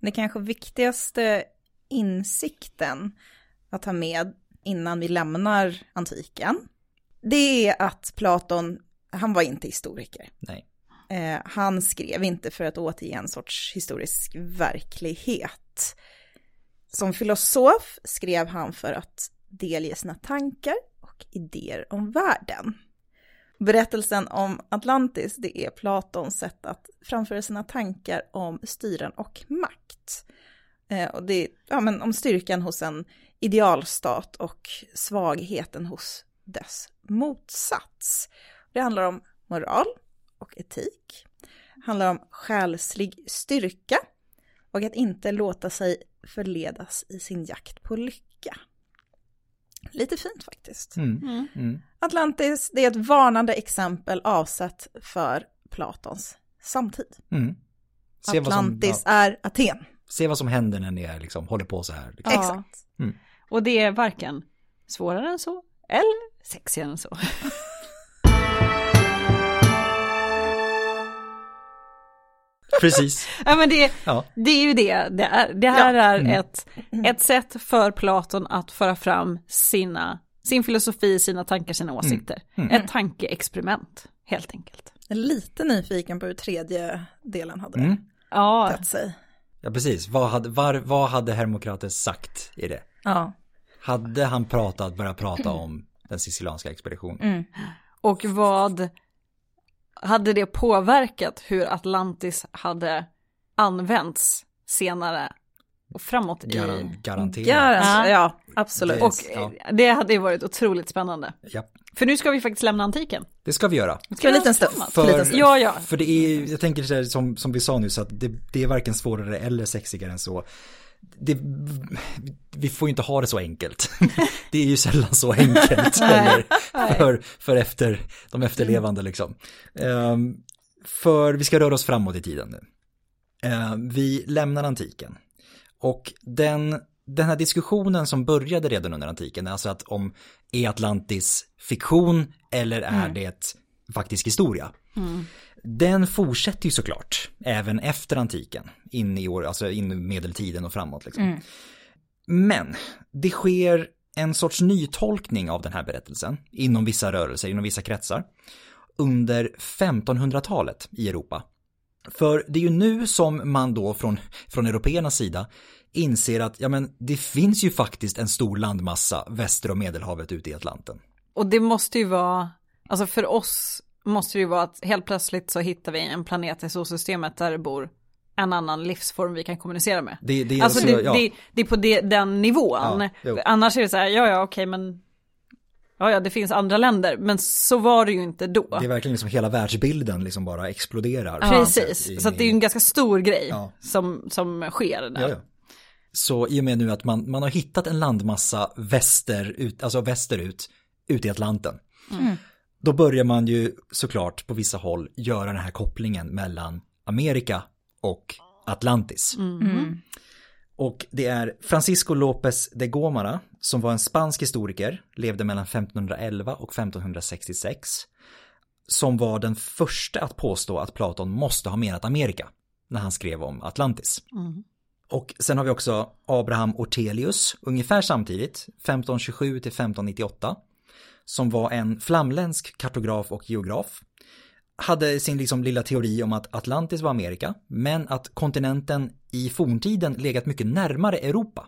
Det kanske viktigaste insikten att ha med innan vi lämnar antiken, det är att Platon, han var inte historiker. Nej. Eh, han skrev inte för att återge en sorts historisk verklighet. Som filosof skrev han för att delge sina tankar och idéer om världen. Berättelsen om Atlantis, det är Platons sätt att framföra sina tankar om styren och makt. Eh, och det är ja, men om styrkan hos en idealstat och svagheten hos dess motsats. Det handlar om moral och etik. Det handlar om själslig styrka och att inte låta sig förledas i sin jakt på lycka. Lite fint faktiskt. Mm. Mm. Atlantis, det är ett varnande exempel avsett för Platons samtid. Mm. Vad som, Atlantis ja, är Aten. se vad som händer när ni är, liksom, håller på så här. Liksom. Ja. Exakt. Och det är varken svårare än så, eller sexigare än så. Precis. ja, men det, Ja. det är ju det det är. Det här Ja. är Mm. ett, ett sätt för Platon att föra fram sina sin filosofi, sina tankar, sina åsikter. Ett tankeexperiment, helt enkelt. Jag är lite nyfiken på hur tredje delen hade Mm. Ja, sig. Ja, precis. Vad hade, var, vad hade Hermokrates sagt i det? Ja. Hade han pratat, börjat prata om den sicilianska expeditionen? och vad hade det påverkat hur Atlantis hade använts senare och framåt i... Garan, garanterat. Ja, Ja. absolut. Det- Och Ja. det hade ju varit otroligt spännande. Ja, För nu ska vi faktiskt lämna antiken. det ska vi göra. För en liten stund. För... Ja, ja. för det är, jag tänker så här, som, som vi sa nu, så att det, det är varken svårare eller sexigare än så. Det, vi får ju inte ha det så enkelt. Det är ju sällan så enkelt heller för, för efter, de efterlevande liksom. Ehm, för vi ska röra oss framåt i tiden nu. Ehm, vi lämnar antiken. Och den, den här diskussionen som började redan under antiken, alltså att om är Atlantis fiktion eller är det faktisk historia? Den fortsätter ju såklart, även efter antiken, in i år, alltså in i medeltiden och framåt. Liksom. Men det sker en sorts nytolkning av den här berättelsen inom vissa rörelser, inom vissa kretsar, under 1500-talet i Europa. För det är ju nu som man då från, från européernas sida inser att ja, men det finns ju faktiskt en stor landmassa väster om Medelhavet ute i Atlanten. Och det måste ju vara, alltså för oss måste det ju vara att helt plötsligt så hittar vi en planet i solsystemet där det bor en annan livsform vi kan kommunicera med. Det, det är Alltså det, ja, det, är på det, den nivån. Ja. Annars är det så här, ja ja okej men, ja ja det finns andra länder, men så var det ju inte då. det är verkligen som hela världsbilden liksom bara exploderar. något sätt i- Precis, så att det är ju en ganska stor grej Ja. som, som sker där. Ja, ja. Så i och med nu att man, man har hittat en landmassa västerut, alltså västerut, ute i Atlanten. Då börjar man ju såklart på vissa håll göra den här kopplingen mellan Amerika och Atlantis. Och det är Francisco López de Gómara som var en spansk historiker, levde mellan 1511 och 1566. Som var den första att påstå att Platon måste ha menat Amerika när han skrev om Atlantis. Och sen har vi också Abraham Ortelius, ungefär samtidigt, 1527 till 1598, som var en flamländsk kartograf och geograf. Hade sin liksom lilla teori om att Atlantis var Amerika, men att kontinenten i forntiden legat mycket närmare Europa.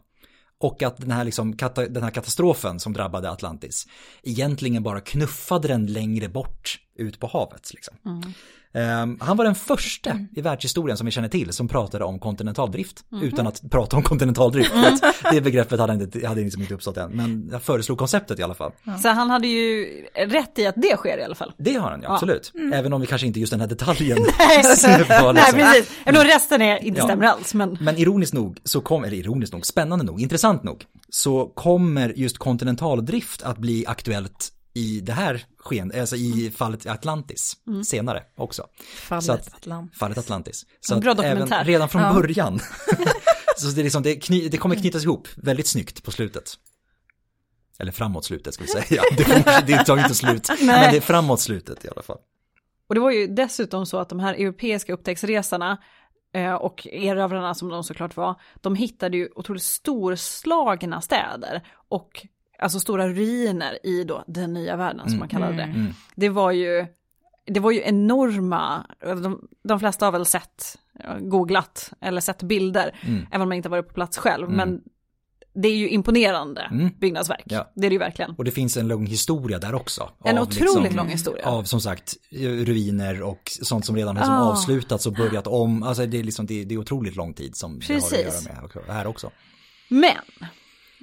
Och att den här, liksom, den här katastrofen som drabbade Atlantis egentligen bara knuffade den längre bort ut på havet. Liksom. Mm. Ehm, han var den första i världshistorien som vi känner till som pratade om kontinentaldrift utan att prata om kontinentaldrift. att det begreppet hade inte, hade liksom inte uppstått än, men jag föreslog konceptet i alla fall. Så han hade ju rätt i att det sker i alla fall. Det har han ju, absolut. Även om vi kanske inte just den här detaljen Nej, var Nej liksom- precis, även om resten är, inte Ja. stämmer alls. Men Men ironiskt nog, så kom, eller ironiskt nog, spännande nog, intressant nog, så kommer just kontinentaldrift att bli aktuellt i det här sken, alltså i fallet Atlantis senare också. Fallet att- Atlant. Fallet Atlantis. Så bra att även dokumentär. redan från Ja. början. så det, är liksom, det, kny, det kommer knytas ihop väldigt snyggt på slutet. Eller framåt slutet ska vi säga. Det, det tar ju inte slut. Men det är framåt slutet i alla fall. Och det var ju dessutom så att de här europeiska upptäcktsresarna eh, och erövrarna som de såklart var, de hittade ju otroligt storslagna städer och alltså stora ruiner i då den nya världen som man kallade det. Det var ju, det var ju enorma, de, de flesta har väl sett, googlat eller sett bilder, även om man inte varit på plats själv, men det är ju imponerande byggnadsverk, Ja. det är det ju verkligen. Och det finns en lång historia där också. En otroligt lång historia. Av som sagt ruiner och sånt som redan har liksom Ah. avslutats och börjat om. Alltså det är, liksom, det, det är otroligt lång tid som det har att Precis. göra med här också. Men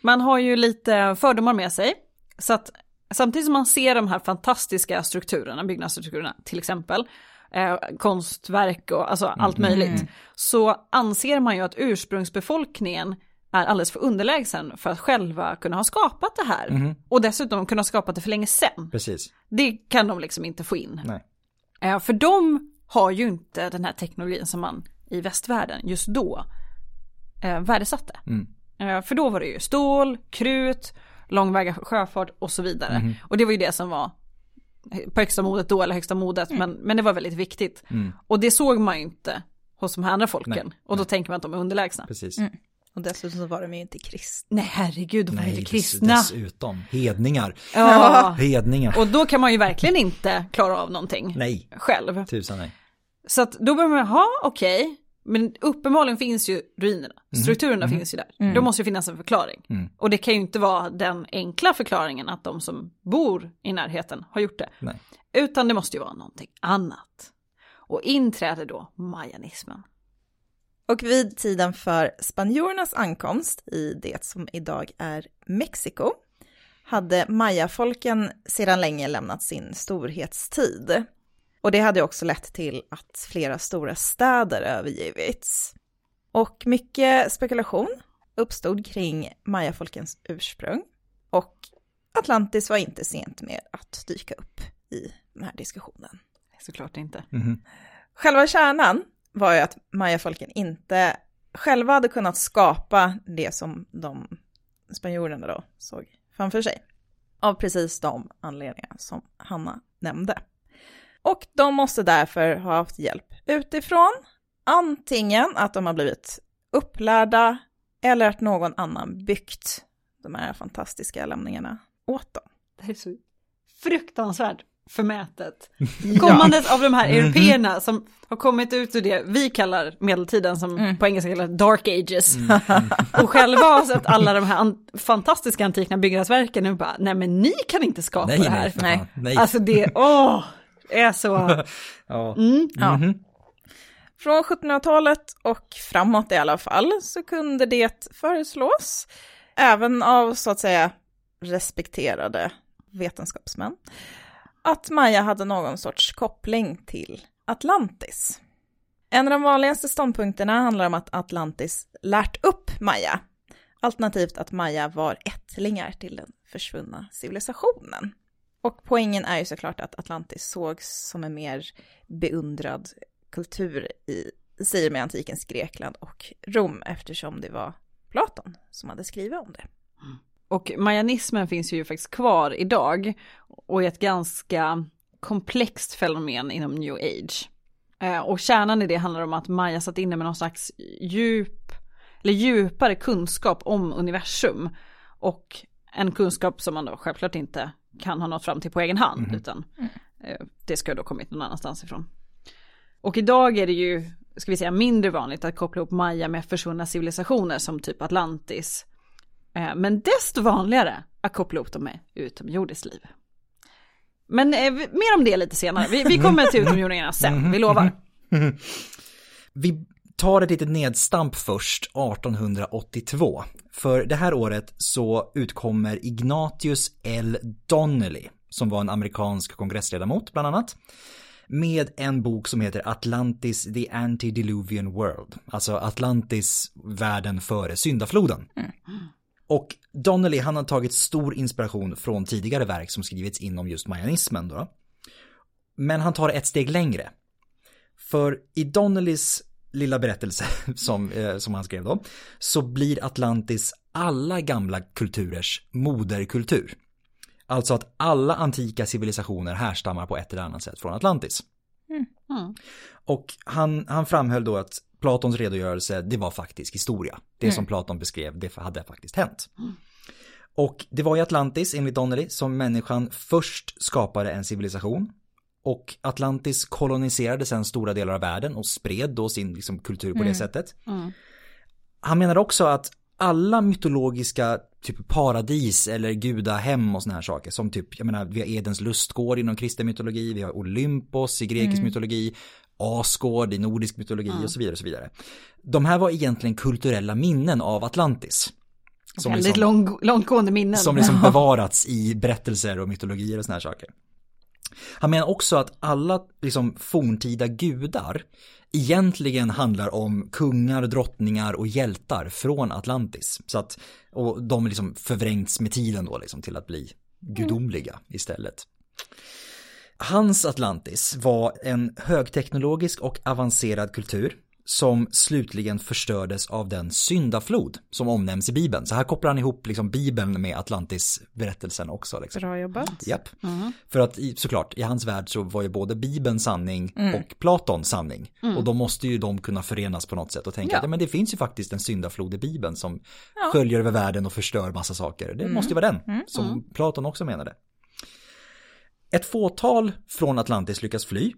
man har ju lite fördomar med sig. Så att samtidigt som man ser de här fantastiska strukturerna, byggnadsstrukturerna till exempel, eh, konstverk och alltså allt möjligt, så anser man ju att ursprungsbefolkningen är alldeles för underlägsen för att själva kunna ha skapat det här. Och dessutom kunna ha skapat det för länge sedan. Precis. Det kan de liksom inte få in. Nej. Eh, För de har ju inte den här teknologin som man i västvärlden just då eh, värdesatte. Eh, För då var det ju stål, krut, långväga sjöfart och så vidare. Och det var ju det som var på högsta modet då, eller högsta modet, men, men det var väldigt viktigt. Och det såg man ju inte hos de här andra folken. Nej, Och då tänker man att de är underlägsna. Precis. Och dessutom så var de ju inte kristna. Nej herregud, de var Nej, inte kristna. dessutom. Hedningar. Ja. Hedningar. Och då kan man ju verkligen inte klara av någonting Nej, själv. tusan nej. Så att då börjar man, ha okej, men uppenbarligen finns ju ruinerna, strukturerna finns ju där. Då måste det finnas en förklaring. Mm. Och det kan ju inte vara den enkla förklaringen att de som bor i närheten har gjort det. Nej. Utan det måste ju vara någonting annat. Och inträder då mayanismen. Och vid tiden för spanjorernas ankomst i det som idag är Mexiko hade mayafolken sedan länge lämnat sin storhetstid. Och det hade också lett till att flera stora städer övergivits. Och mycket spekulation uppstod kring mayafolkens ursprung. Och Atlantis var inte sent med att dyka upp i den här diskussionen. Såklart inte. Mhm. Själva kärnan var ju att mayafolken inte själva hade kunnat skapa det som de spanjorerna då såg framför sig. Av precis de anledningar som Hanna nämnde. Och de måste därför ha haft hjälp utifrån. Antingen att de har blivit upplärda eller att någon annan byggt de här fantastiska lämningarna åt dem. Det är så fruktansvärt förmätet. Kommandet av de här européerna som har kommit ut ur det vi kallar medeltiden som på engelska kallas dark ages. och själva har sett alla de här an- fantastiska antika byggnadsverken och bara, nej men ni kan inte skapa Nej, det här. nej. Nej. Alltså det, åh, är så, ja. Ja. Mhm. Från 1700-talet och framåt i alla fall så kunde det föreslås, även av så att säga respekterade vetenskapsmän, att Maya hade någon sorts koppling till Atlantis. En av de vanligaste ståndpunkterna handlar om att Atlantis lärt upp Maya, alternativt att Maya var ättlingar till den försvunna civilisationen. Och poängen är ju såklart att Atlantis sågs som en mer beundrad kultur i, säger med antikens Grekland och Rom eftersom det var Platon som hade skrivit om det. Mm. Och mayanismen finns ju faktiskt kvar idag och är ett ganska komplext fenomen inom new age. Eh, och kärnan i det handlar om att Maya satt inne med någon slags djup, eller djupare kunskap om universum. Och en kunskap som man då självklart inte kan ha nått fram till på egen hand, utan eh, det ska då kommit någon annanstans ifrån. Och idag är det ju, ska vi säga, mindre vanligt att koppla ihop Maya med försvunna civilisationer som typ Atlantis. Eh, Men desto vanligare att koppla ihop dem med utomjordiskt liv. Men eh, mer om det lite senare. Vi, vi kommer till utomjordingarna sen, vi lovar. Vi tar ett litet nedstamp först, 1882. För det här året så utkommer Ignatius L. Donnelly, som var en amerikansk kongressledamot bland annat, med en bok som heter Atlantis the Antediluvian World, alltså Atlantis, världen före syndafloden. Och Donnelly han har tagit stor inspiration från tidigare verk som skrivits inom just mayanismen då. Men han tar ett steg längre. För i Donnellys lilla berättelse som, eh, som han skrev då, så blir Atlantis alla gamla kulturers moderkultur. Alltså att alla antika civilisationer härstammar på ett eller annat sätt från Atlantis. Mm. Och han, han framhöll då att Platons redogörelse, det var faktisk historia. Det som Platon beskrev, det hade faktiskt hänt. Och det var i Atlantis, enligt Donnelly, som människan först skapade en civilisation. Och Atlantis koloniserade sedan stora delar av världen och spred då sin liksom, kultur på det sättet. Han menar också att alla mytologiska typ paradis eller gudahem och såna här saker som typ, jag menar, vi har Edens lustgård inom kristen mytologi, vi har Olympos i grekisk mytologi, Asgård i nordisk mytologi och så vidare och så vidare. De här var egentligen kulturella minnen av Atlantis. Som Väldigt liksom- lång, långtgående minnen. som liksom bevarats i berättelser och mytologier och såna här saker. Han menar också att alla liksom forntida gudar egentligen handlar om kungar, drottningar och hjältar från Atlantis. Så att, och de liksom förvrängts med tiden då liksom till att bli gudomliga istället. Hans Atlantis var en högteknologisk och avancerad kultur som slutligen förstördes av den syndaflod som omnämns i Bibeln. Så här kopplar han ihop liksom Bibeln med Atlantis-berättelsen också. Liksom. Bra jobbat. Japp. För att såklart, i hans värld så var ju både Bibeln sanning och Platon sanning. Och då måste ju de kunna förenas på något sätt och tänka Ja. att ja, men det finns ju faktiskt en syndaflod i Bibeln som sköljer över världen och förstör massa saker. Det måste ju vara den som Platon också menade. Ett fåtal från Atlantis lyckas fly.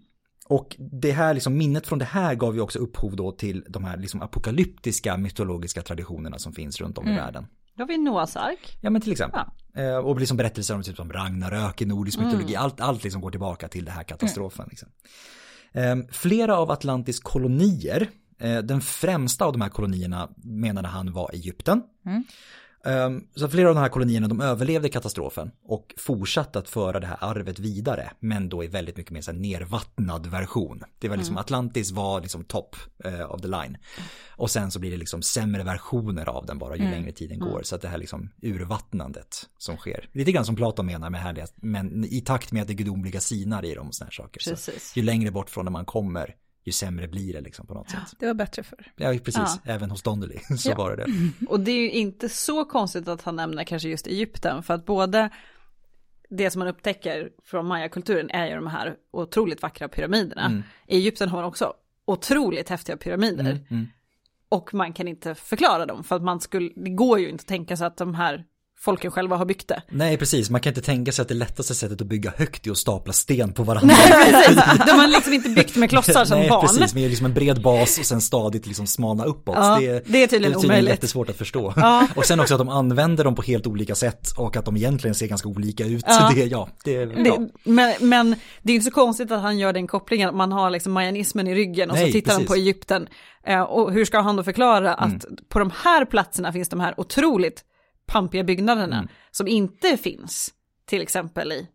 Och det här, liksom, minnet från det här gav ju också upphov då till de här liksom, apokalyptiska mytologiska traditionerna som finns runt om i världen. Då har vi Noahs ark. Ja men till exempel. Eh, och liksom berättelser om typ som Ragnarök i nordisk mytologi. Allt, allt liksom går tillbaka till den här katastrofen. Liksom. Eh, flera av Atlantis kolonier, eh, den främsta av de här kolonierna menade han var Egypten. Eh, så flera av de här kolonierna de överlevde katastrofen och fortsatte att föra det här arvet vidare. Men då i väldigt mycket mer så här nervattnad version. Det var liksom Atlantis var liksom top eh, of the line. Och sen så blir det liksom sämre versioner av den bara ju längre tiden går. Så att det här liksom urvattnandet som sker. Lite grann som Platon menar med härliga, men i takt med att det gudomliga sinar i dem och såna här saker. Precis. Så ju längre bort från när man kommer, ju sämre blir det liksom på något sätt. Det var bättre för. Ja, precis. Även hos Donnelly så Ja. var det det. Och det är ju inte så konstigt att han nämner kanske just Egypten, för att både det som man upptäcker från mayakulturen är ju de här otroligt vackra pyramiderna. I Egypten har man också otroligt häftiga pyramider. Mm. Och man kan inte förklara dem, för att man skulle, det går ju inte att tänka sig att de här folken själva har byggt det. Nej, precis. Man kan inte tänka sig att det lättaste sättet att bygga högt är att stapla sten på varandra. Precis, de har liksom inte byggt med klossar som Nej, barn. precis. Med liksom en bred bas och sen stadigt liksom smalna uppåt. Ja, det är tydligen omöjligt. jättesvårt att förstå. Ja. Och sen också att de använder dem på helt olika sätt och att de egentligen ser ganska olika ut. Ja. Det, ja, det är bra. Det, men, men det är inte så konstigt att han gör den kopplingen, man har liksom mayanismen i ryggen och Nej, så tittar han på Egypten. Eh, och hur ska han då förklara att på de här platserna finns de här otroligt pampiga byggnaderna som inte finns till exempel i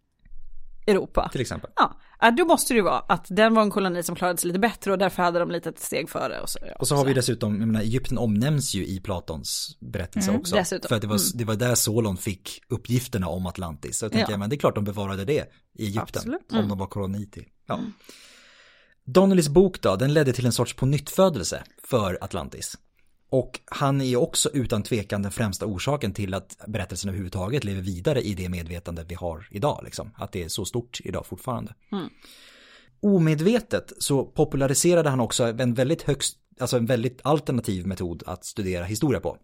Europa. Till exempel. Ja, då måste det ju vara att den var en koloni som klarade sig lite bättre och därför hade de lite ett steg före. Och så, ja, Och så har vi dessutom, jag menar, Egypten omnämns ju i Platons berättelse också. Mm, dessutom. För att det var, det var där Solon fick uppgifterna om Atlantis. Så jag tänker, Ja. men det är klart de bevarade det i Egypten. Absolut. Om de var koloni till. Ja. Donnellys bok då, den ledde till en sorts pånyttfödelse för Atlantis. Och han är också utan tvekan den främsta orsaken till att berättelsen överhuvudtaget lever vidare i det medvetande vi har idag. Liksom. Att det är så stort idag fortfarande. Omedvetet så populariserade han också en väldigt högst, alltså en väldigt alternativ metod att studera historia på.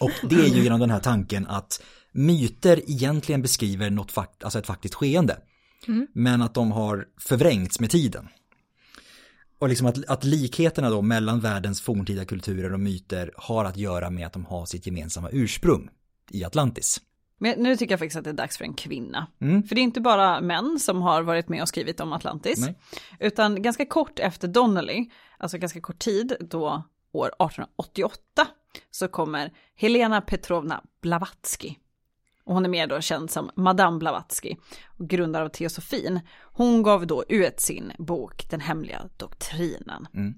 Och det är ju genom den här tanken att myter egentligen beskriver något fakt, alltså ett faktiskt skeende. Men att de har förvrängts med tiden. Och liksom att, att likheterna då mellan världens forntida kulturer och myter har att göra med att de har sitt gemensamma ursprung i Atlantis. Men nu tycker jag faktiskt att det är dags för en kvinna. Mm. För det är inte bara män som har varit med och skrivit om Atlantis. Nej. Utan ganska kort efter Donnelly, alltså ganska kort tid, då år 1888, så kommer Helena Petrovna Blavatsky. Och hon är mer då känd som Madame Blavatsky och grundare av teosofin. Hon gav då ut sin bok Den hemliga doktrinen. Mm.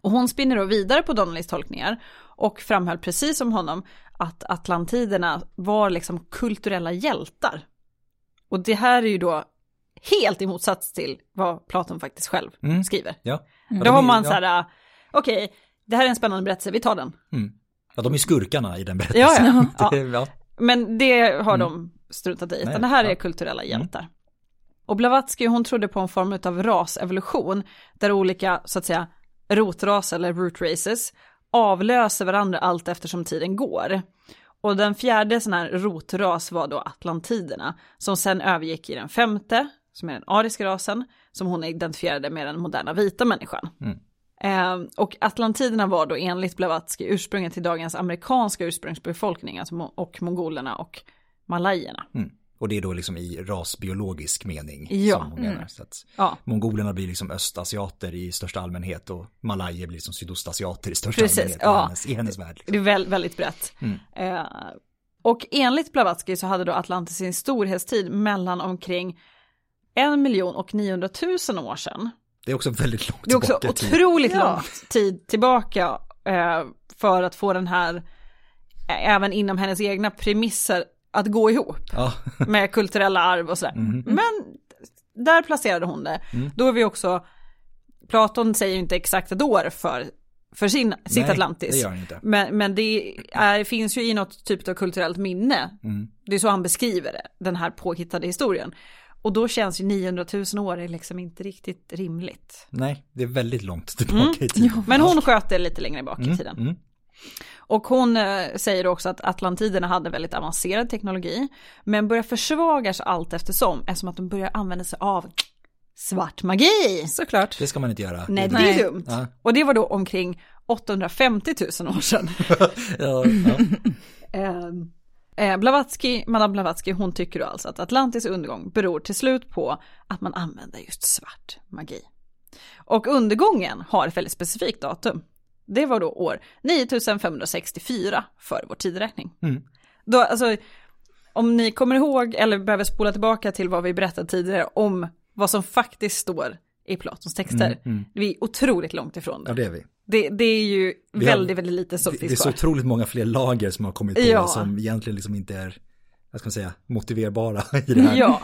Och hon spinner då vidare på Donnellys tolkningar och framhöll precis som honom att atlantiderna var liksom kulturella hjältar. Och det här är ju då helt i motsats till vad Platon faktiskt själv Mm. skriver. Ja. Ja, Då har man ja. så här, äh, okej, det här är en spännande berättelse, vi tar den. Ja, de är skurkarna i den Ja, berättelsen. ja. Det, ja. Men det har de struntat i, utan Nej, det här är ja. kulturella hjältar. Och Blavatsky hon trodde på en form av rasevolution, där olika, så att säga, rotraser eller root races avlöser varandra allt eftersom tiden går. Och den fjärde sån här rotras var då atlantiderna, som sen övergick i den femte, som är den ariska rasen, som hon identifierade med den moderna vita människan. Eh, och atlantiderna var då enligt Blavatsky ursprunget till dagens amerikanska ursprungsbefolkning, alltså mo- och mongolerna och malajerna. Mm. Och det är då liksom i rasbiologisk mening Ja. som hon menar. Så att Ja. mongolerna blir liksom östasiater i största allmänhet och malajer blir som sydostasiater i största Precis, allmänhet ja. i, hennes, i hennes värld. Liksom. Det är väl, väldigt brett. Eh, och enligt Blavatsky så hade då Atlantis sin storhetstid mellan omkring en miljon och 900 000 år sedan. Det är också väldigt långt Det är också tillbaka otroligt Ja. lång tid tillbaka eh, för att få den här, eh, även inom hennes egna premisser, att gå ihop Ja. med kulturella arv och sådär. Men där placerade hon det. Då är vi också Platon säger ju inte exakt ett år för, för sin, sitt Nej, Atlantis. det gör han inte. Men, men det är, finns ju i något typ av kulturellt minne. Mm. Det är så han beskriver det, den här påhittade historien. Och då känns ju 900 000 år är liksom inte riktigt rimligt. Nej, det är väldigt långt tillbaka i tiden. Men hon sköt det lite längre bak i tiden. Mm. Och hon eh, säger också att atlantiderna hade väldigt avancerad teknologi, men börjar försvagas allt eftersom, eftersom att de börjar använda sig av svart magi. Såklart. Det ska man inte göra. Nej, det Nej. är dumt. Ja. Och det var då omkring 850 000 år sedan. Ja, ja. Ehm, eh, Blavatsky, Madame Blavatsky, hon tycker då alltså att Atlantis undergång beror till slut på att man använder just svart magi. Och undergången har ett väldigt specifikt datum. Det var då år 9564 för vår tideräkning. Mm. Då, alltså, om ni kommer ihåg eller behöver spola tillbaka till vad vi berättade tidigare om vad som faktiskt står i Platons texter. Mm, mm. Vi är otroligt långt ifrån det. ja, det är vi. Det, det är ju har- väldigt, väldigt lite som Det, det är så otroligt många fler lager som har kommit på Ja. som egentligen liksom inte är, vad ska man säga, motiverbara i det här. Ja,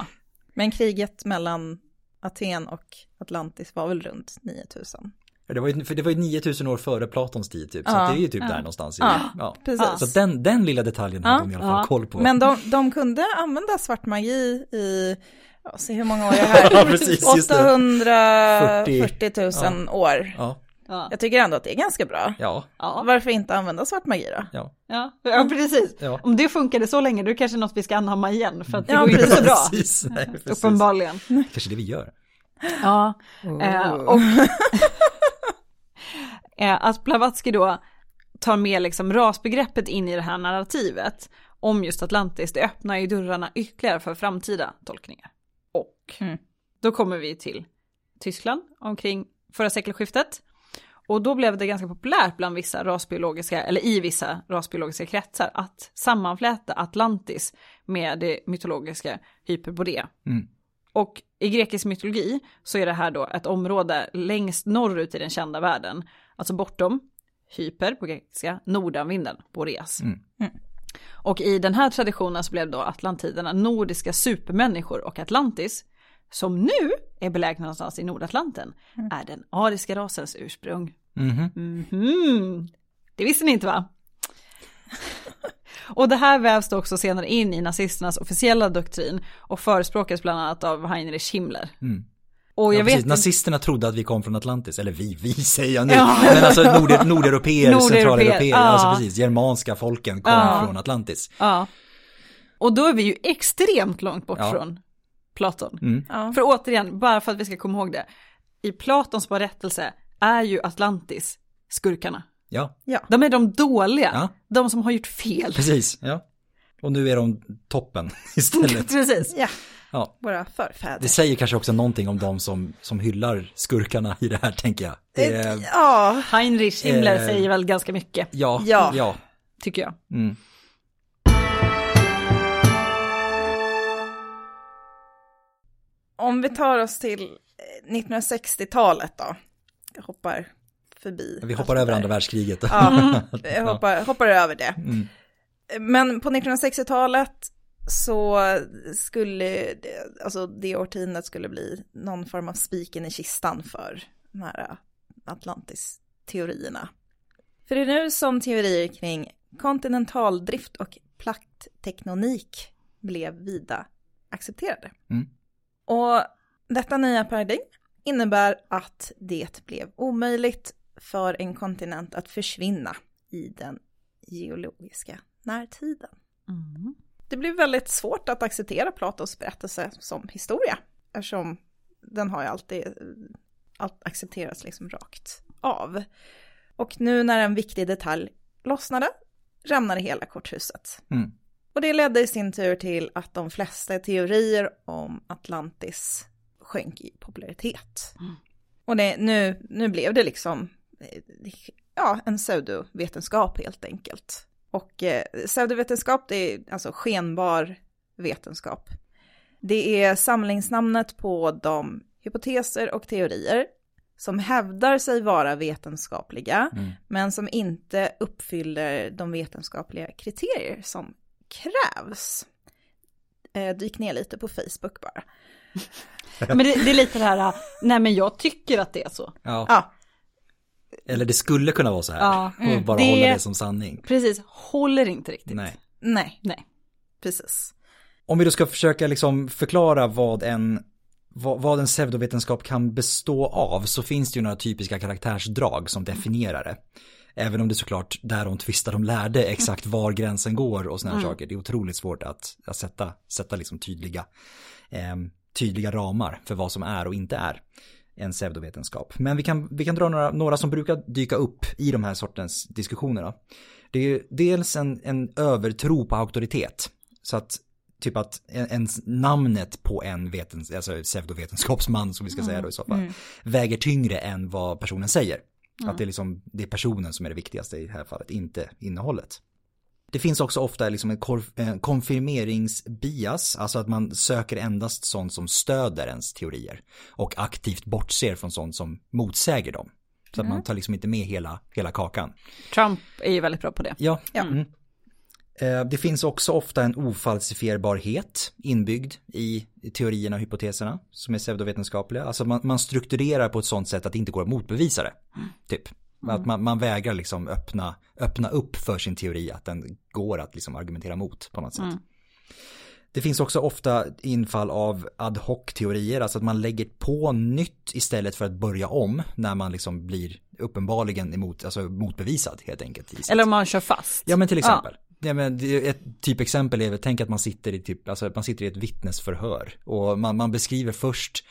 Men kriget mellan Aten och Atlantis var väl runt 9000. Ja, Det var, ju, för det var ju 9000 år före Platons tid typ, så Ja, att det är ju typ ja. där någonstans. Ja, Ja. Precis. Så den, den lilla detaljen Ja, hade de i alla fall ja. koll på. Men de, de kunde använda svart magi i, se hur många år jag är här, Ja, precis, just det. 840 000 år. Ja, ja, Jag tycker ändå att det är ganska bra. ja, ja. Varför inte använda svart magi då? ja. Ja, ja precis. Ja. Om det funkade så länge, då är det kanske något vi ska anamma igen, för att det Ja, går ju inte så bra. Precis, nej, precis. Uppenbarligen. Kanske det vi gör. Ja, eh, och eh, att Blavatsky då tar med liksom rasbegreppet in i det här narrativet om just Atlantis, det öppnar ju dörrarna ytterligare för framtida tolkningar. Och Mm. då kommer vi till Tyskland omkring förra sekelskiftet. Och då blev det ganska populärt bland vissa rasbiologiska, eller i vissa rasbiologiska kretsar, att sammanfläta Atlantis med det mytologiska Hyperbodea. Mm. Och i grekisk mytologi så är det här då ett område längst norrut i den kända världen, alltså bortom Hyper på grekiska, nordanvinden, Boreas. Mm. Mm. Och i den här traditionen så blev då atlantiderna nordiska supermänniskor och Atlantis, som nu är belägna någonstans i Nordatlanten, är den ariska rasens ursprung. Mhm. Mhm. Det visste ni inte va? och det här vävs då också senare in i nazisternas officiella doktrin och förespråkas bland annat av Heinrich Himmler. Mm. Och jag ja, vet Nazisterna trodde att vi kom från Atlantis, eller vi, vi säger jag nu. Ja. Men alltså nord, nordeuropeer, Nordeuropeer, centraleuropeer, ja. alltså precis, germanska folken kom Ja. från Atlantis. Ja. Och då är vi ju extremt långt bort Ja. från Platon. Mm. Ja. För återigen, bara för att vi ska komma ihåg det. I Platons berättelse är ju Atlantis skurkarna. Ja, ja. De är de dåliga, Ja. de som har gjort fel. precis. Ja. Och nu är de toppen istället. Precis. ja, Ja. våra förfäder. Det säger kanske också någonting om de som, som hyllar skurkarna i det här, tänker jag. Det Ja, Heinrich Himmler Eh. säger väl ganska mycket, ja, Ja. ja. tycker jag. Mm. Om vi tar oss till eh, 1960-talet då. Jag hoppar förbi. Vi hoppar över där. andra världskriget. Ja, jag hoppar, hoppar över det. Mm. Men på 1960-talet så skulle, alltså det årtiondet skulle bli någon form av spiken i kistan för de här Atlantis-teorierna. För det är nu som teorier kring kontinentaldrift och plakttektonik blev vida accepterade. Mm. Och detta nya paradigm innebär att det blev omöjligt för en kontinent att försvinna i den geologiska närtiden. Mm. Det blir väldigt svårt att acceptera Platos berättelse som historia, eftersom den har ju alltid allt accepterats liksom rakt av. Och nu när en viktig detalj lossnade, rämnade hela korthuset. Mm. Och det ledde i sin tur till att de flesta teorier om Atlantis sjönk i popularitet. Mm. Och det, nu, nu blev det liksom eh, ja, en pseudovetenskap helt enkelt. Och eh, pseudovetenskap det är alltså skenbar vetenskap. Det är samlingsnamnet på de hypoteser och teorier som hävdar sig vara vetenskapliga, Mm. men som inte uppfyller de vetenskapliga kriterier som krävs. Eh, dyk ner lite på Facebook bara. Men det, det, är lite det här, nej men jag tycker att det är så. Ja. Ja, Eller det skulle kunna vara så här. Ja. Och bara Det- hålla det som sanning. Precis, håller inte riktigt. Nej. nej, Nej. precis. Om vi då ska försöka liksom förklara vad en, vad, vad en pseudovetenskap kan bestå av så finns det ju några typiska karaktärsdrag som definierar det. Även om det såklart där de tvistar de lärde exakt var gränsen går och sådana här saker. Det är otroligt svårt att, att sätta, sätta liksom tydliga, eh, tydliga ramar för vad som är och inte är en pseudovetenskap. Men vi kan, vi kan dra några, några som brukar dyka upp i de här sortens diskussioner. Det är dels en, en övertro på auktoritet. Så att typ att en, ens namnet på en vetens, alltså pseudovetenskapsman som vi ska säga då i så fall, väger tyngre än vad personen säger. Att det är liksom, det är personen som är det viktigaste i det här fallet, inte innehållet. Det finns också ofta liksom en eh, konfirmeringsbias, alltså att man söker endast sånt som stöder ens teorier och aktivt bortser från sånt som motsäger dem. Så att man tar liksom inte med hela, hela kakan. Trump är ju väldigt bra på det. Ja. Ja. Mm. Eh, Det finns också ofta en ofalsifierbarhet inbyggd i teorierna och hypoteserna som är pseudovetenskapliga. Alltså man, man strukturerar på ett sånt sätt att det inte går att motbevisa det. Typ. Att man, man vägrar liksom öppna, öppna upp för sin teori att den går att liksom argumentera mot på något sätt. Det finns också ofta infall av ad hoc-teorier, alltså att man lägger på nytt istället för att börja om när man liksom blir uppenbarligen emot, alltså motbevisad helt enkelt. Eller om man kör fast. Ja men till exempel. Ja. Men det är ett typexempel är väl, tänk att man sitter i typ, alltså man sitter i ett vittnesförhör och man, man beskriver först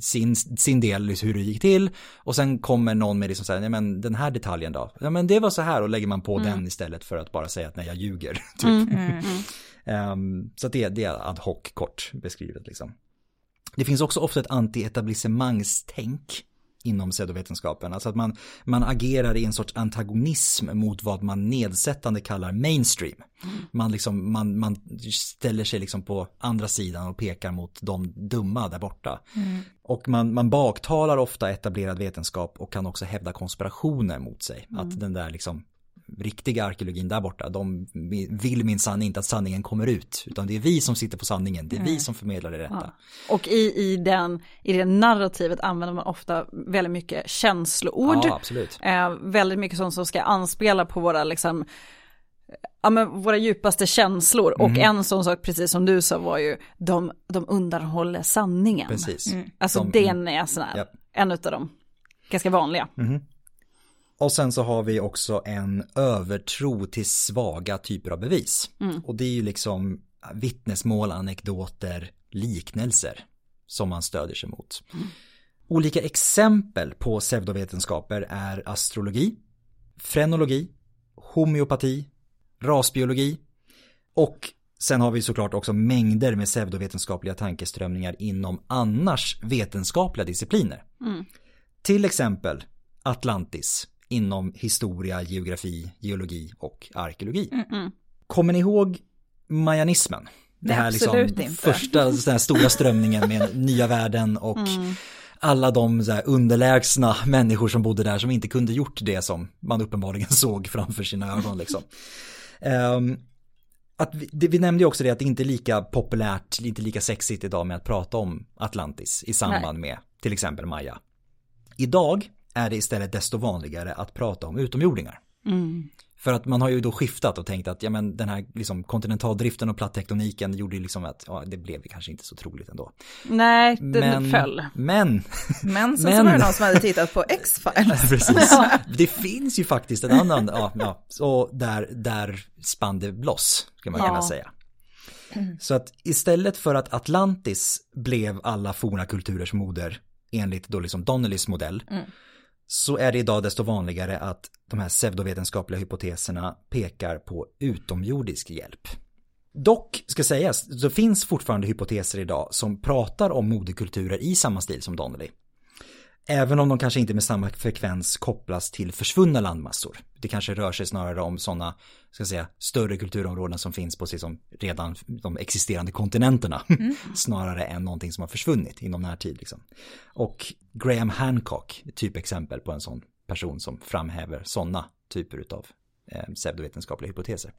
sin, sin del, liksom hur det gick till och sen kommer någon med liksom så här, nej men den här detaljen då, ja men det var så här och lägger man på den istället för att bara säga att nej jag ljuger. Typ. Ehm, så att det, det är ad hoc kort beskrivet liksom. Det finns också ofta ett anti-etablissemangstänk inom pseudovetenskapen. Alltså att man, man agerar i en sorts antagonism mot vad man nedsättande kallar mainstream. Man, liksom, man, man ställer sig liksom på andra sidan och pekar mot de dumma där borta. Och man, man baktalar ofta etablerad vetenskap och kan också hävda konspirationer mot sig. Att den där liksom riktiga arkeologin där borta, de vill minsann inte att sanningen kommer ut. Utan det är vi som sitter på sanningen, det är vi som förmedlar det rätta. Och i, i, den, i det narrativet använder man ofta väldigt mycket känsloord. Ja, absolut. Eh, väldigt mycket sånt som ska anspela på våra, liksom, ja, men våra djupaste känslor. Och Mhm. en sån sak, precis som du sa, var ju de, de undanhåller sanningen. Precis. Alltså De- den är sån här, Ja. en av dem ganska vanliga. Och sen så har vi också en övertro till svaga typer av bevis. Och det är ju liksom vittnesmål, anekdoter, liknelser som man stödjer sig mot. Olika exempel på pseudovetenskaper är astrologi, frenologi, homeopati, rasbiologi och sen har vi såklart också mängder med pseudovetenskapliga tankeströmningar inom annars vetenskapliga discipliner. Till exempel Atlantis inom historia, geografi, geologi och arkeologi. Kommer ni ihåg mayanismen? Det Nej, här liksom inte. första här stora strömningen med nya världen och alla de här underlägsna människor som bodde där som inte kunde gjort det som man uppenbarligen såg framför sina ögon liksom. Ehm, att vi, det, vi nämnde ju också det att det inte är lika populärt, inte lika sexigt idag med att prata om Atlantis i samband med till exempel Maya. Idag är det istället desto vanligare att prata om utomjordingar. För att man har ju då skiftat och tänkt att ja, men den här liksom, kontinentaldriften och plattektoniken gjorde ju liksom att ja, det blev kanske inte så troligt ändå. Nej, den Men, föll. men, Men sen Men- så var det någon som hade tittat på X-Files. precis. Det finns ju faktiskt en annan, ja, ja så där, där spann det loss, ska man Ja. gärna säga. Så att istället för att Atlantis blev alla forna kulturers moder enligt då liksom Donnellys modell så är det idag desto vanligare att de här pseudovetenskapliga hypoteserna pekar på utomjordisk hjälp. Dock ska sägas, det finns fortfarande hypoteser idag som pratar om modekulturer i samma stil som Donnelly. Även om de kanske inte med samma frekvens kopplas till försvunna landmassor. Det kanske rör sig snarare om sådana, ska säga, större kulturområden som finns på sig som redan de existerande kontinenterna. snarare än någonting som har försvunnit inom närtid. Liksom. Och Graham Hancock, typexempel på en sån person som framhäver sådana typer av eh, pseudovetenskapliga hypoteser.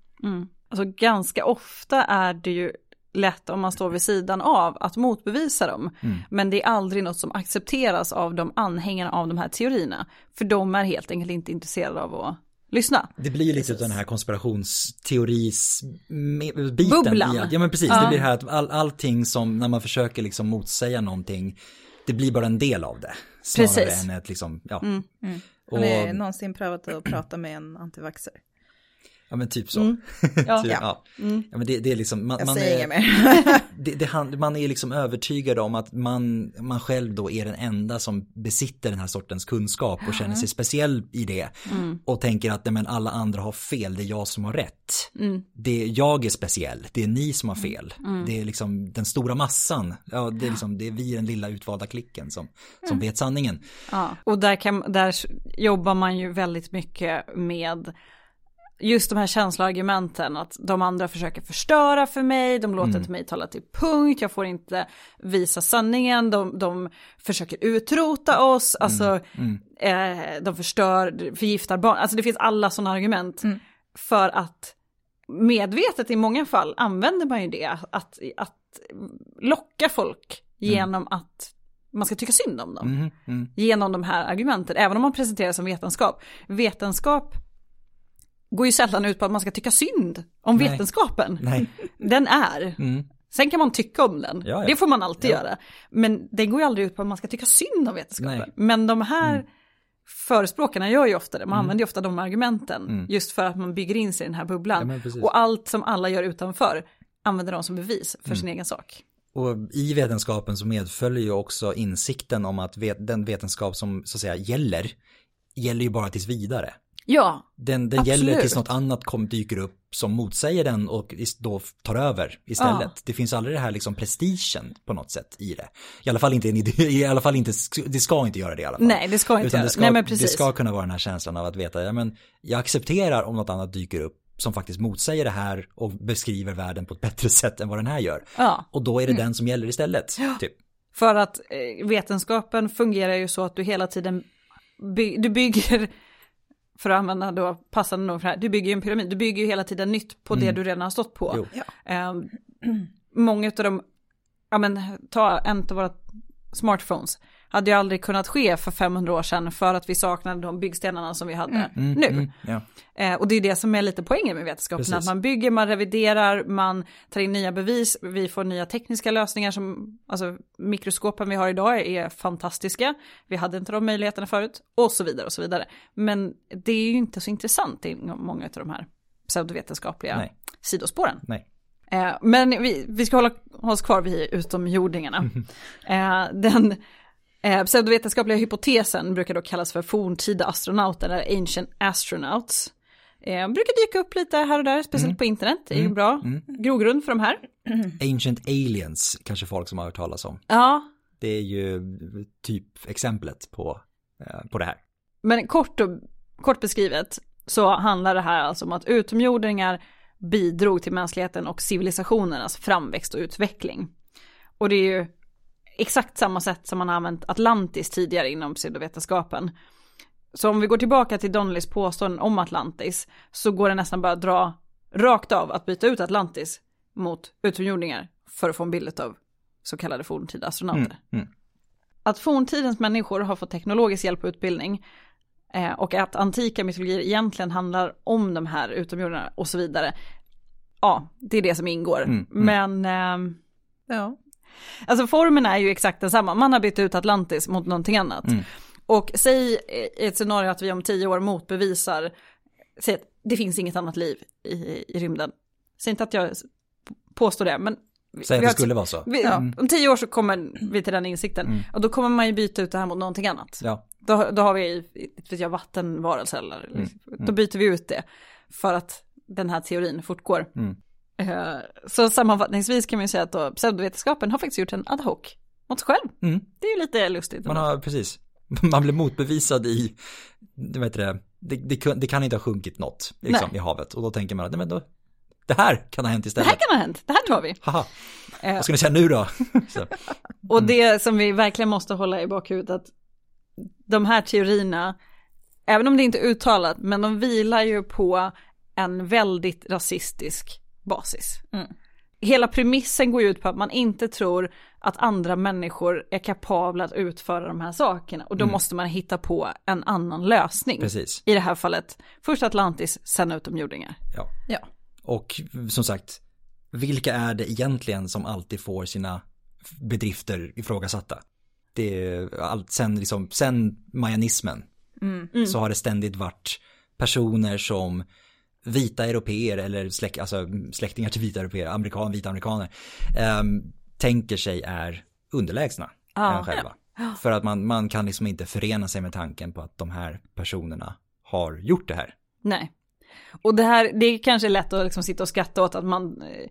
Alltså ganska ofta är det ju lätt om man står vid sidan av att motbevisa dem. Mm. Men det är aldrig något som accepteras av de anhängarna av de här teorierna. För de är helt enkelt inte intresserade av att lyssna. Det blir ju lite av den här konspirationsteoris-biten. Bubblan. Ja men precis, Ja. det blir här att all, allting som, när man försöker liksom motsäga någonting, det blir bara en del av det. Snarare Precis. än ett liksom, ja. Mm. Har ni någonsin prövat att prata med en antivaxxer? Ja men typ så. Mm. Ja. typ, Ja. ja. ja men det, det är liksom, man, man är, det, det, man är liksom övertygad om att man, man själv då är den enda som besitter den här sortens kunskap och känner sig speciell i det. Och tänker att nej, men alla andra har fel, det är jag som har rätt. Det är, jag är speciell, det är ni som har fel. Det är liksom den stora massan, ja, det, är liksom, det är vi den lilla utvalda klicken som, som vet sanningen. Ja. Och där, kan, där jobbar man ju väldigt mycket med just de här känsloargumenten, att de andra försöker förstöra för mig, de låter inte mig tala till punkt, jag får inte visa sanningen, de, de försöker utrota oss, alltså Eh, de förstör, förgiftar barn, alltså det finns alla sådana argument. För att medvetet i många fall använder man ju det, att, att locka folk genom att man ska tycka synd om dem. Mm, mm. genom de här argumenten, även om man presenterar som vetenskap. Vetenskap går ju sällan ut på att man ska tycka synd om Nej. vetenskapen. Nej. Den är. Mm. Sen kan man tycka om den, Ja, ja. det får man alltid Ja. göra. Men den går ju aldrig ut på att man ska tycka synd om vetenskapen. Nej. Men de här förespråkarna gör ju ofta det, man Mm. använder ju ofta de argumenten. Just för att man bygger in sig i den här bubblan. och allt som alla gör utanför använder de som bevis för Mm. sin egen sak. Och i vetenskapen så medföljer ju också insikten om att den vetenskap som så att säga gäller, gäller ju bara tills vidare. Ja, Den, den Absolut. gäller tills något annat kom, dyker upp som motsäger den och då tar över istället. Ja. Det finns aldrig det här liksom prestigen på något sätt i det. I alla fall inte, i alla fall inte, det ska inte göra det i alla fall. Nej, det ska inte Utan det ska, Nej, men det precis. ska kunna vara den här känslan av att veta, ja men jag accepterar om något annat dyker upp som faktiskt motsäger det här och beskriver världen på ett bättre sätt än vad den här gör. ja. Och då är det den som gäller istället. Typ. För att eh, vetenskapen fungerar ju så att du hela tiden by du bygger, för att använda då passande nog för det här, du bygger ju en pyramid, du bygger ju hela tiden nytt på det du redan har stått på. Eh, många av dem, ja men ta en av våra smartphones, hade ju aldrig kunnat ske för 500 år sedan för att vi saknade de byggstenarna som vi hade nu. Mm, ja. Eh, och det är det som är lite poängen med vetenskapen, Precis. att man bygger, man reviderar, man tar in nya bevis, vi får nya tekniska lösningar som, alltså mikroskopen vi har idag är fantastiska, vi hade inte de möjligheterna förut, och så vidare och så vidare. Men det är ju inte så intressant i många av de här pseudovetenskapliga Nej. sidospåren. Nej. Eh, men vi, vi ska hålla oss kvar vid utomjordingarna. Eh, den eh, pseudovetenskapliga hypotesen brukar då kallas för forntida astronauter, eller ancient astronauts. Eh, brukar dyka upp lite här och där, speciellt på internet. Det är ju en bra grogrund för de här. Ancient aliens, kanske folk som har hört talas om. Ja, Det är ju typ exemplet på, eh, på det här. men kort, och, kort beskrivet så handlar det här alltså om att utomjordingar bidrog till mänskligheten och civilisationernas framväxt och utveckling. Och det är ju exakt samma sätt som man har använt Atlantis tidigare inom pseudovetenskapen. Så om vi går tillbaka till Donnellys påståenden om Atlantis så går det nästan bara att dra rakt av att byta ut Atlantis mot utomjordingar för att få en bild av så kallade forntida astronauter. Mm. Att forntidens människor har fått teknologisk hjälp och utbildning eh, och att antika mytologier egentligen handlar om de här utomjordingarna och så vidare. Ja, det är det som ingår. Mm, Men ehm, Ja. Alltså formen är ju exakt densamma, man har bytt ut Atlantis mot någonting annat. Mm. Och säg i ett scenario att vi om tio år motbevisar, säg att det finns inget annat liv i, i rymden. Säg inte att jag påstår det, men Säg att det skulle vara så. vi, om tio år så kommer vi till den insikten. Och då kommer man ju byta ut det här mot någonting annat. Ja. Då, då har vi, vet jag, vattenvarelser eller, då byter vi ut det. För att den här teorin fortgår. Mm. Eh, Så sammanfattningsvis kan man ju säga att då, pseudovetenskapen har faktiskt gjort en ad hoc mot sig själv. Mm. Det är ju lite lustigt. Man har, precis. Man blev motbevisad i, det, vet det, det, det, det kan inte ha sjunkit något liksom, i havet. Och då tänker man att nej, men då, det här kan ha hänt Det istället. här kan ha hänt, det här tar vi. Haha, Eh, vad ska ni säga nu då? så, Och det som vi verkligen måste hålla i bakhuvudet att de här teorierna, även om det inte är uttalat, men de vilar ju på en väldigt rasistisk basis. Mm. hela premissen går ut på att man inte tror att andra människor är kapabla att utföra de här sakerna. Och då Mm. måste man hitta på en annan lösning. Precis. I det här fallet, först Atlantis, sen utomjordingar. Ja. Ja. Och som sagt, vilka är det egentligen som alltid får sina bedrifter ifrågasatta? Det är allt sen liksom, sen majanismen så har det ständigt varit personer som vita europeer eller släkt, alltså släktingar till vita europeer, amerikan, vita amerikaner, ehm, tänker sig är underlägsna Ja. än själva. För att man, man kan liksom inte förena sig med tanken på att de här personerna har gjort det här. Nej. Och det här, det är kanske lätt att liksom sitta och skratta åt att man, eh,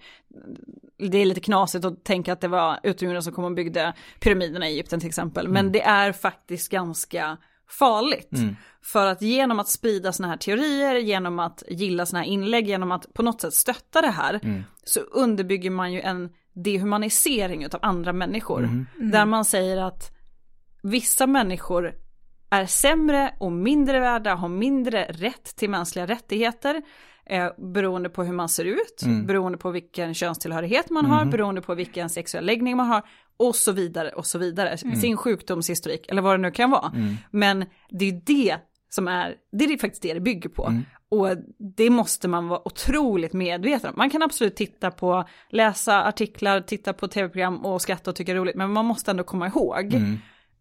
det är lite knasigt att tänka att det var utomjordingar som kom och byggde pyramiderna i Egypten till exempel. Men det är faktiskt ganska farligt. För att genom att sprida sådana här teorier, genom att gilla sådana här inlägg, genom att på något sätt stötta det här, så underbygger man ju en dehumanisering av andra människor. Där man säger att vissa människor är sämre och mindre värda, har mindre rätt till mänskliga rättigheter. Eh, beroende på hur man ser ut, beroende på vilken könstillhörighet man har, beroende på vilken sexuell läggning man har och så vidare och så vidare. Sin sjukdomshistorik eller vad det nu kan vara. Men det är det som är, det är faktiskt det det bygger på. Och det måste man vara otroligt medveten om. Man kan absolut titta på, läsa artiklar, titta på tv-program och skratta och tycka roligt. Men man måste ändå komma ihåg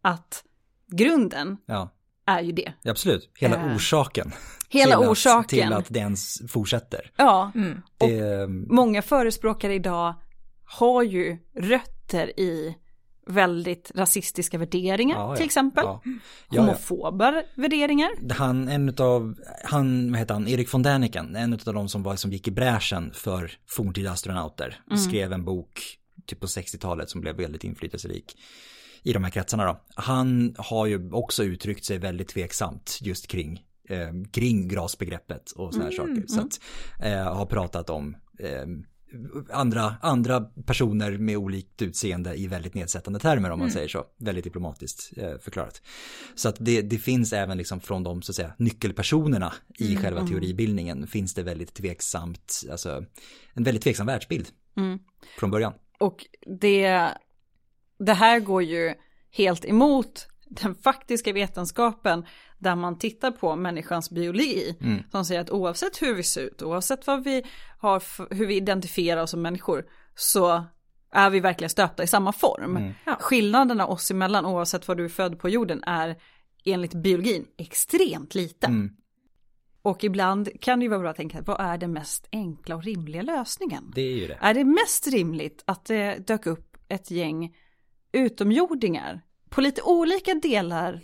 att grunden Ja, är ju det. ja absolut. Hela Eh, orsaken. hela till orsaken. Att, till att det ens fortsätter. Ja, Det, många förespråkare idag har ju rötter i väldigt rasistiska värderingar Ja, ja. till exempel. Ja. Ja. Homofoba värderingar. Han, en utav, han, vad heter han, Erik von Däniken, en utav de som var, som gick i bräschen för forntida astronauter, skrev en bok typ på 60-talet som blev väldigt inflytelserik i de här kretsarna då. Han har ju också uttryckt sig väldigt tveksamt just kring, eh, kring grasbegreppet och sådana här saker. Så att, eh, har pratat om eh, andra, andra personer med olikt utseende i väldigt nedsättande termer om man säger så. Väldigt diplomatiskt eh, förklarat. Så att det, det finns även liksom från de så att säga nyckelpersonerna i själva teoribildningen finns det väldigt tveksamt, alltså en väldigt tveksam världsbild från början. Och det, det här går ju helt emot den faktiska vetenskapen där man tittar på människans biologi. Som säger att oavsett hur vi ser ut, oavsett vad vi har, hur vi identifierar oss som människor, så är vi verkligen stöpta i samma form. Skillnaderna oss emellan, oavsett var du är född på jorden, är enligt biologin extremt liten. Och ibland kan det ju vara bra att tänka, vad är den mest enkla och rimliga lösningen? Det är ju det. Är det mest rimligt att det dök upp ett gäng utomjordingar på lite olika delar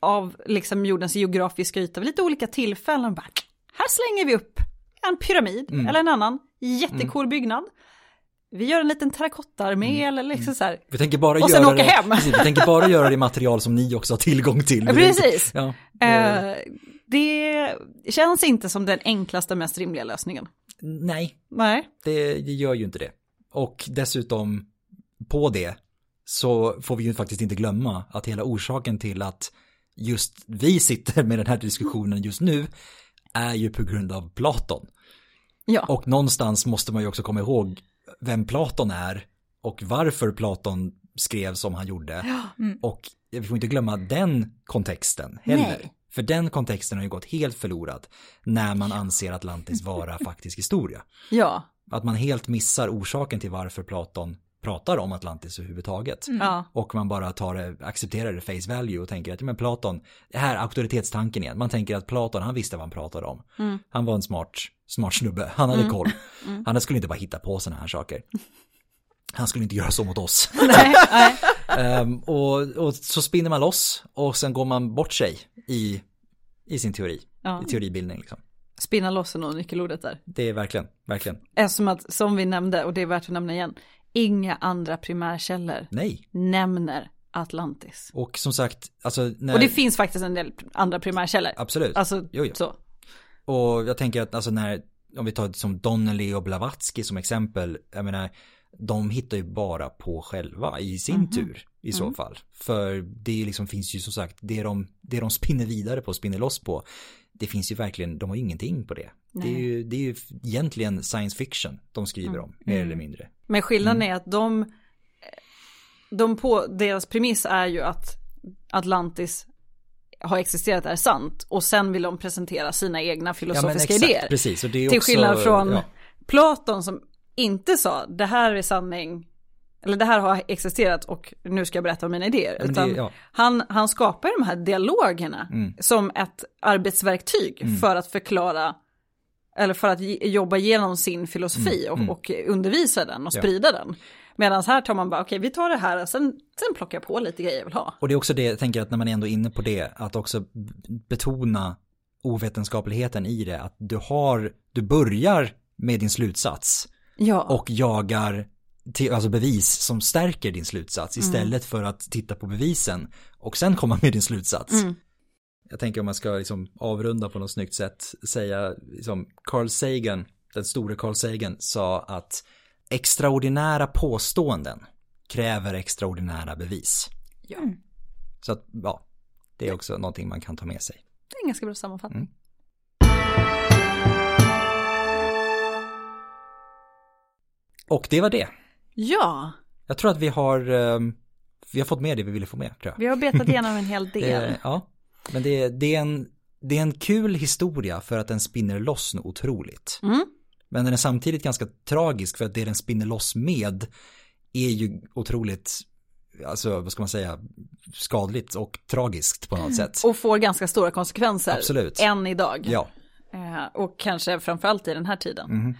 av liksom jordens geografiska yta vid lite olika tillfällen? Bara, här slänger vi upp en pyramid eller en annan jättecool byggnad. Vi gör en liten terrakottaarmé eller liksom så här. Vi tänker bara Och sen göra åka det, hem. Precis, vi tänker bara göra det material som ni också har tillgång till. Precis. Ja, Eh, det känns inte som den enklaste, mest rimliga lösningen. nej, Nej. det, det gör ju inte det. Och dessutom på det så får vi ju faktiskt inte glömma att hela orsaken till att just vi sitter med den här diskussionen just nu är ju på grund av Platon. Ja. Och någonstans måste man ju också komma ihåg vem Platon är och varför Platon skrev som han gjorde. Och vi får inte glömma den kontexten heller. Nej. För den kontexten har ju gått helt förlorad när man anser Atlantis vara faktisk historia. ja. Att man helt missar orsaken till varför Platon pratar om Atlantis överhuvudtaget. Ja. Och man bara tar det, accepterar det face value och tänker att, ja men Platon, det här är auktoritetstanken igen. Man tänker att Platon, han visste vad han pratade om. Han var en smart, smart snubbe, han hade koll. Han skulle inte bara hitta på sådana här saker. Han skulle inte göra så mot oss. Nej, nej. Ehm, och, och så spinner man loss och sen går man bort sig i, i sin teori, Ja. i teoribildning liksom. Spinna loss är nog nyckelordet där. Det är verkligen, verkligen, Eftersom att, som vi nämnde, och det är värt att nämna igen, inga andra primärkällor nej. nämner Atlantis. Och som sagt, alltså när... Och det finns faktiskt en del andra primärkällor. Absolut. Alltså, Jo, jo. så. Och jag tänker att alltså när, om vi tar som Donnelly och Blavatsky som exempel, jag menar, de hittar ju bara på själva i sin Mhm. tur i så Mm. fall. För det liksom finns ju som sagt, det de, det de spinner vidare på, spinner loss på, det finns ju verkligen, de har ju ingenting på det. Det är, ju, det är ju egentligen science fiction de skriver om, mer Mm. eller mindre. Men skillnaden är att de, de på, deras premiss är ju att Atlantis har existerat är sant och sen vill de presentera sina egna filosofiska exakt, idéer. Precis, och det är Till också, skillnad från ja, Platon som inte sa det här är sanning, eller det här har existerat och nu ska jag berätta om mina idéer. Utan det, ja, han, han skapar de här dialogerna Mm. som ett arbetsverktyg Mm. för att förklara eller för att jobba igenom sin filosofi Mm, och, mm. och undervisa den och Ja. sprida den. Medan här tar man bara, okej vi tar det här och sen, sen plockar jag på lite grejer jag vill ha. Och det är också det, jag tänker att när man är ändå inne på det, att också betona ovetenskapligheten i det, att du har, du börjar med din slutsats Ja, och jagar till, alltså bevis som stärker din slutsats Mm. istället för att titta på bevisen och sen komma med din slutsats. Mm. Jag tänker om man ska liksom avrunda på något snyggt sätt, säga liksom Carl Sagan, den store Carl Sagan sa att extraordinära påståenden kräver extraordinära bevis. ja. Så att, ja, det är också någonting man kan ta med sig. det är en ganska bra sammanfattning. Och det var det. Ja, Jag tror att vi har, ehm, vi har fått med det vi ville få med, tror jag. vi har betat igenom en hel del. Det, ja, men det, det, är en, det är en kul historia för att den spinner loss något otroligt. Mm. Men den är samtidigt ganska tragisk för att det den spinner loss med är ju otroligt, alltså vad ska man säga, skadligt och tragiskt på något sätt. Och får ganska stora konsekvenser Absolut. än idag. Ja. Eh, och kanske framförallt i den här tiden. Mhm.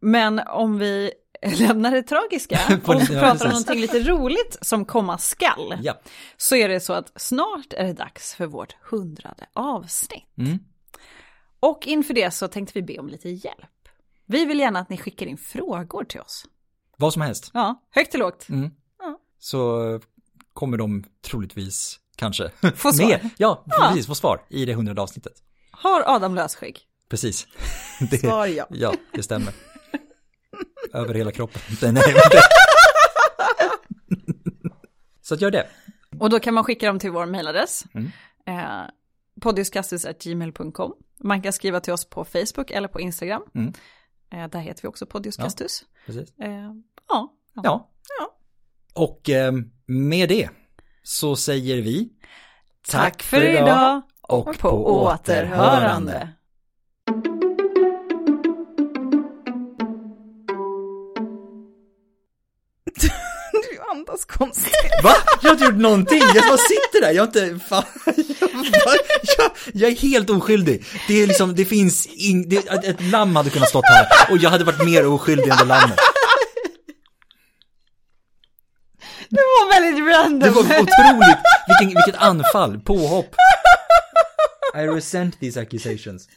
Men om vi lämnar det tragiska och ja, pratar om någonting lite roligt som komma skall. Ja. Så är det så att snart är det dags för vårt hundrade avsnitt. Mm. Och inför det så tänkte vi be om lite hjälp. Vi vill gärna att ni skickar in frågor till oss. Vad som helst. Ja, högt och lågt. Mm. Ja. Så kommer de troligtvis kanske Få svar. med. Ja, Ja. precis, få svar i det hundrade avsnittet. Har Adam lösskägg? Precis. Det, Svar ja. ja, det stämmer. Över hela kroppen. Nej. Så att gör det. Och då kan man skicka dem till vår mejladress. Mm. Eh, podiuskastus.gmail.com. Man kan skriva till oss på Facebook eller på Instagram. Mm. Eh, där heter vi också Podiuskastus. Precis. Eh, ja. ja. Ja. Och eh, med det så säger vi Tack för idag och på återhörande. Du andas konstigt. Va? Jag har inte gjort någonting, jag bara sitter där, jag har inte, fan, jag, jag, jag är helt oskyldig. Det är liksom, det finns ing, det, ett ett lamm hade kunnat stått här och jag hade varit mer oskyldig än det lammet. Det var väldigt random. Det var otroligt, vilken, vilket anfall, påhopp. I resent these accusations.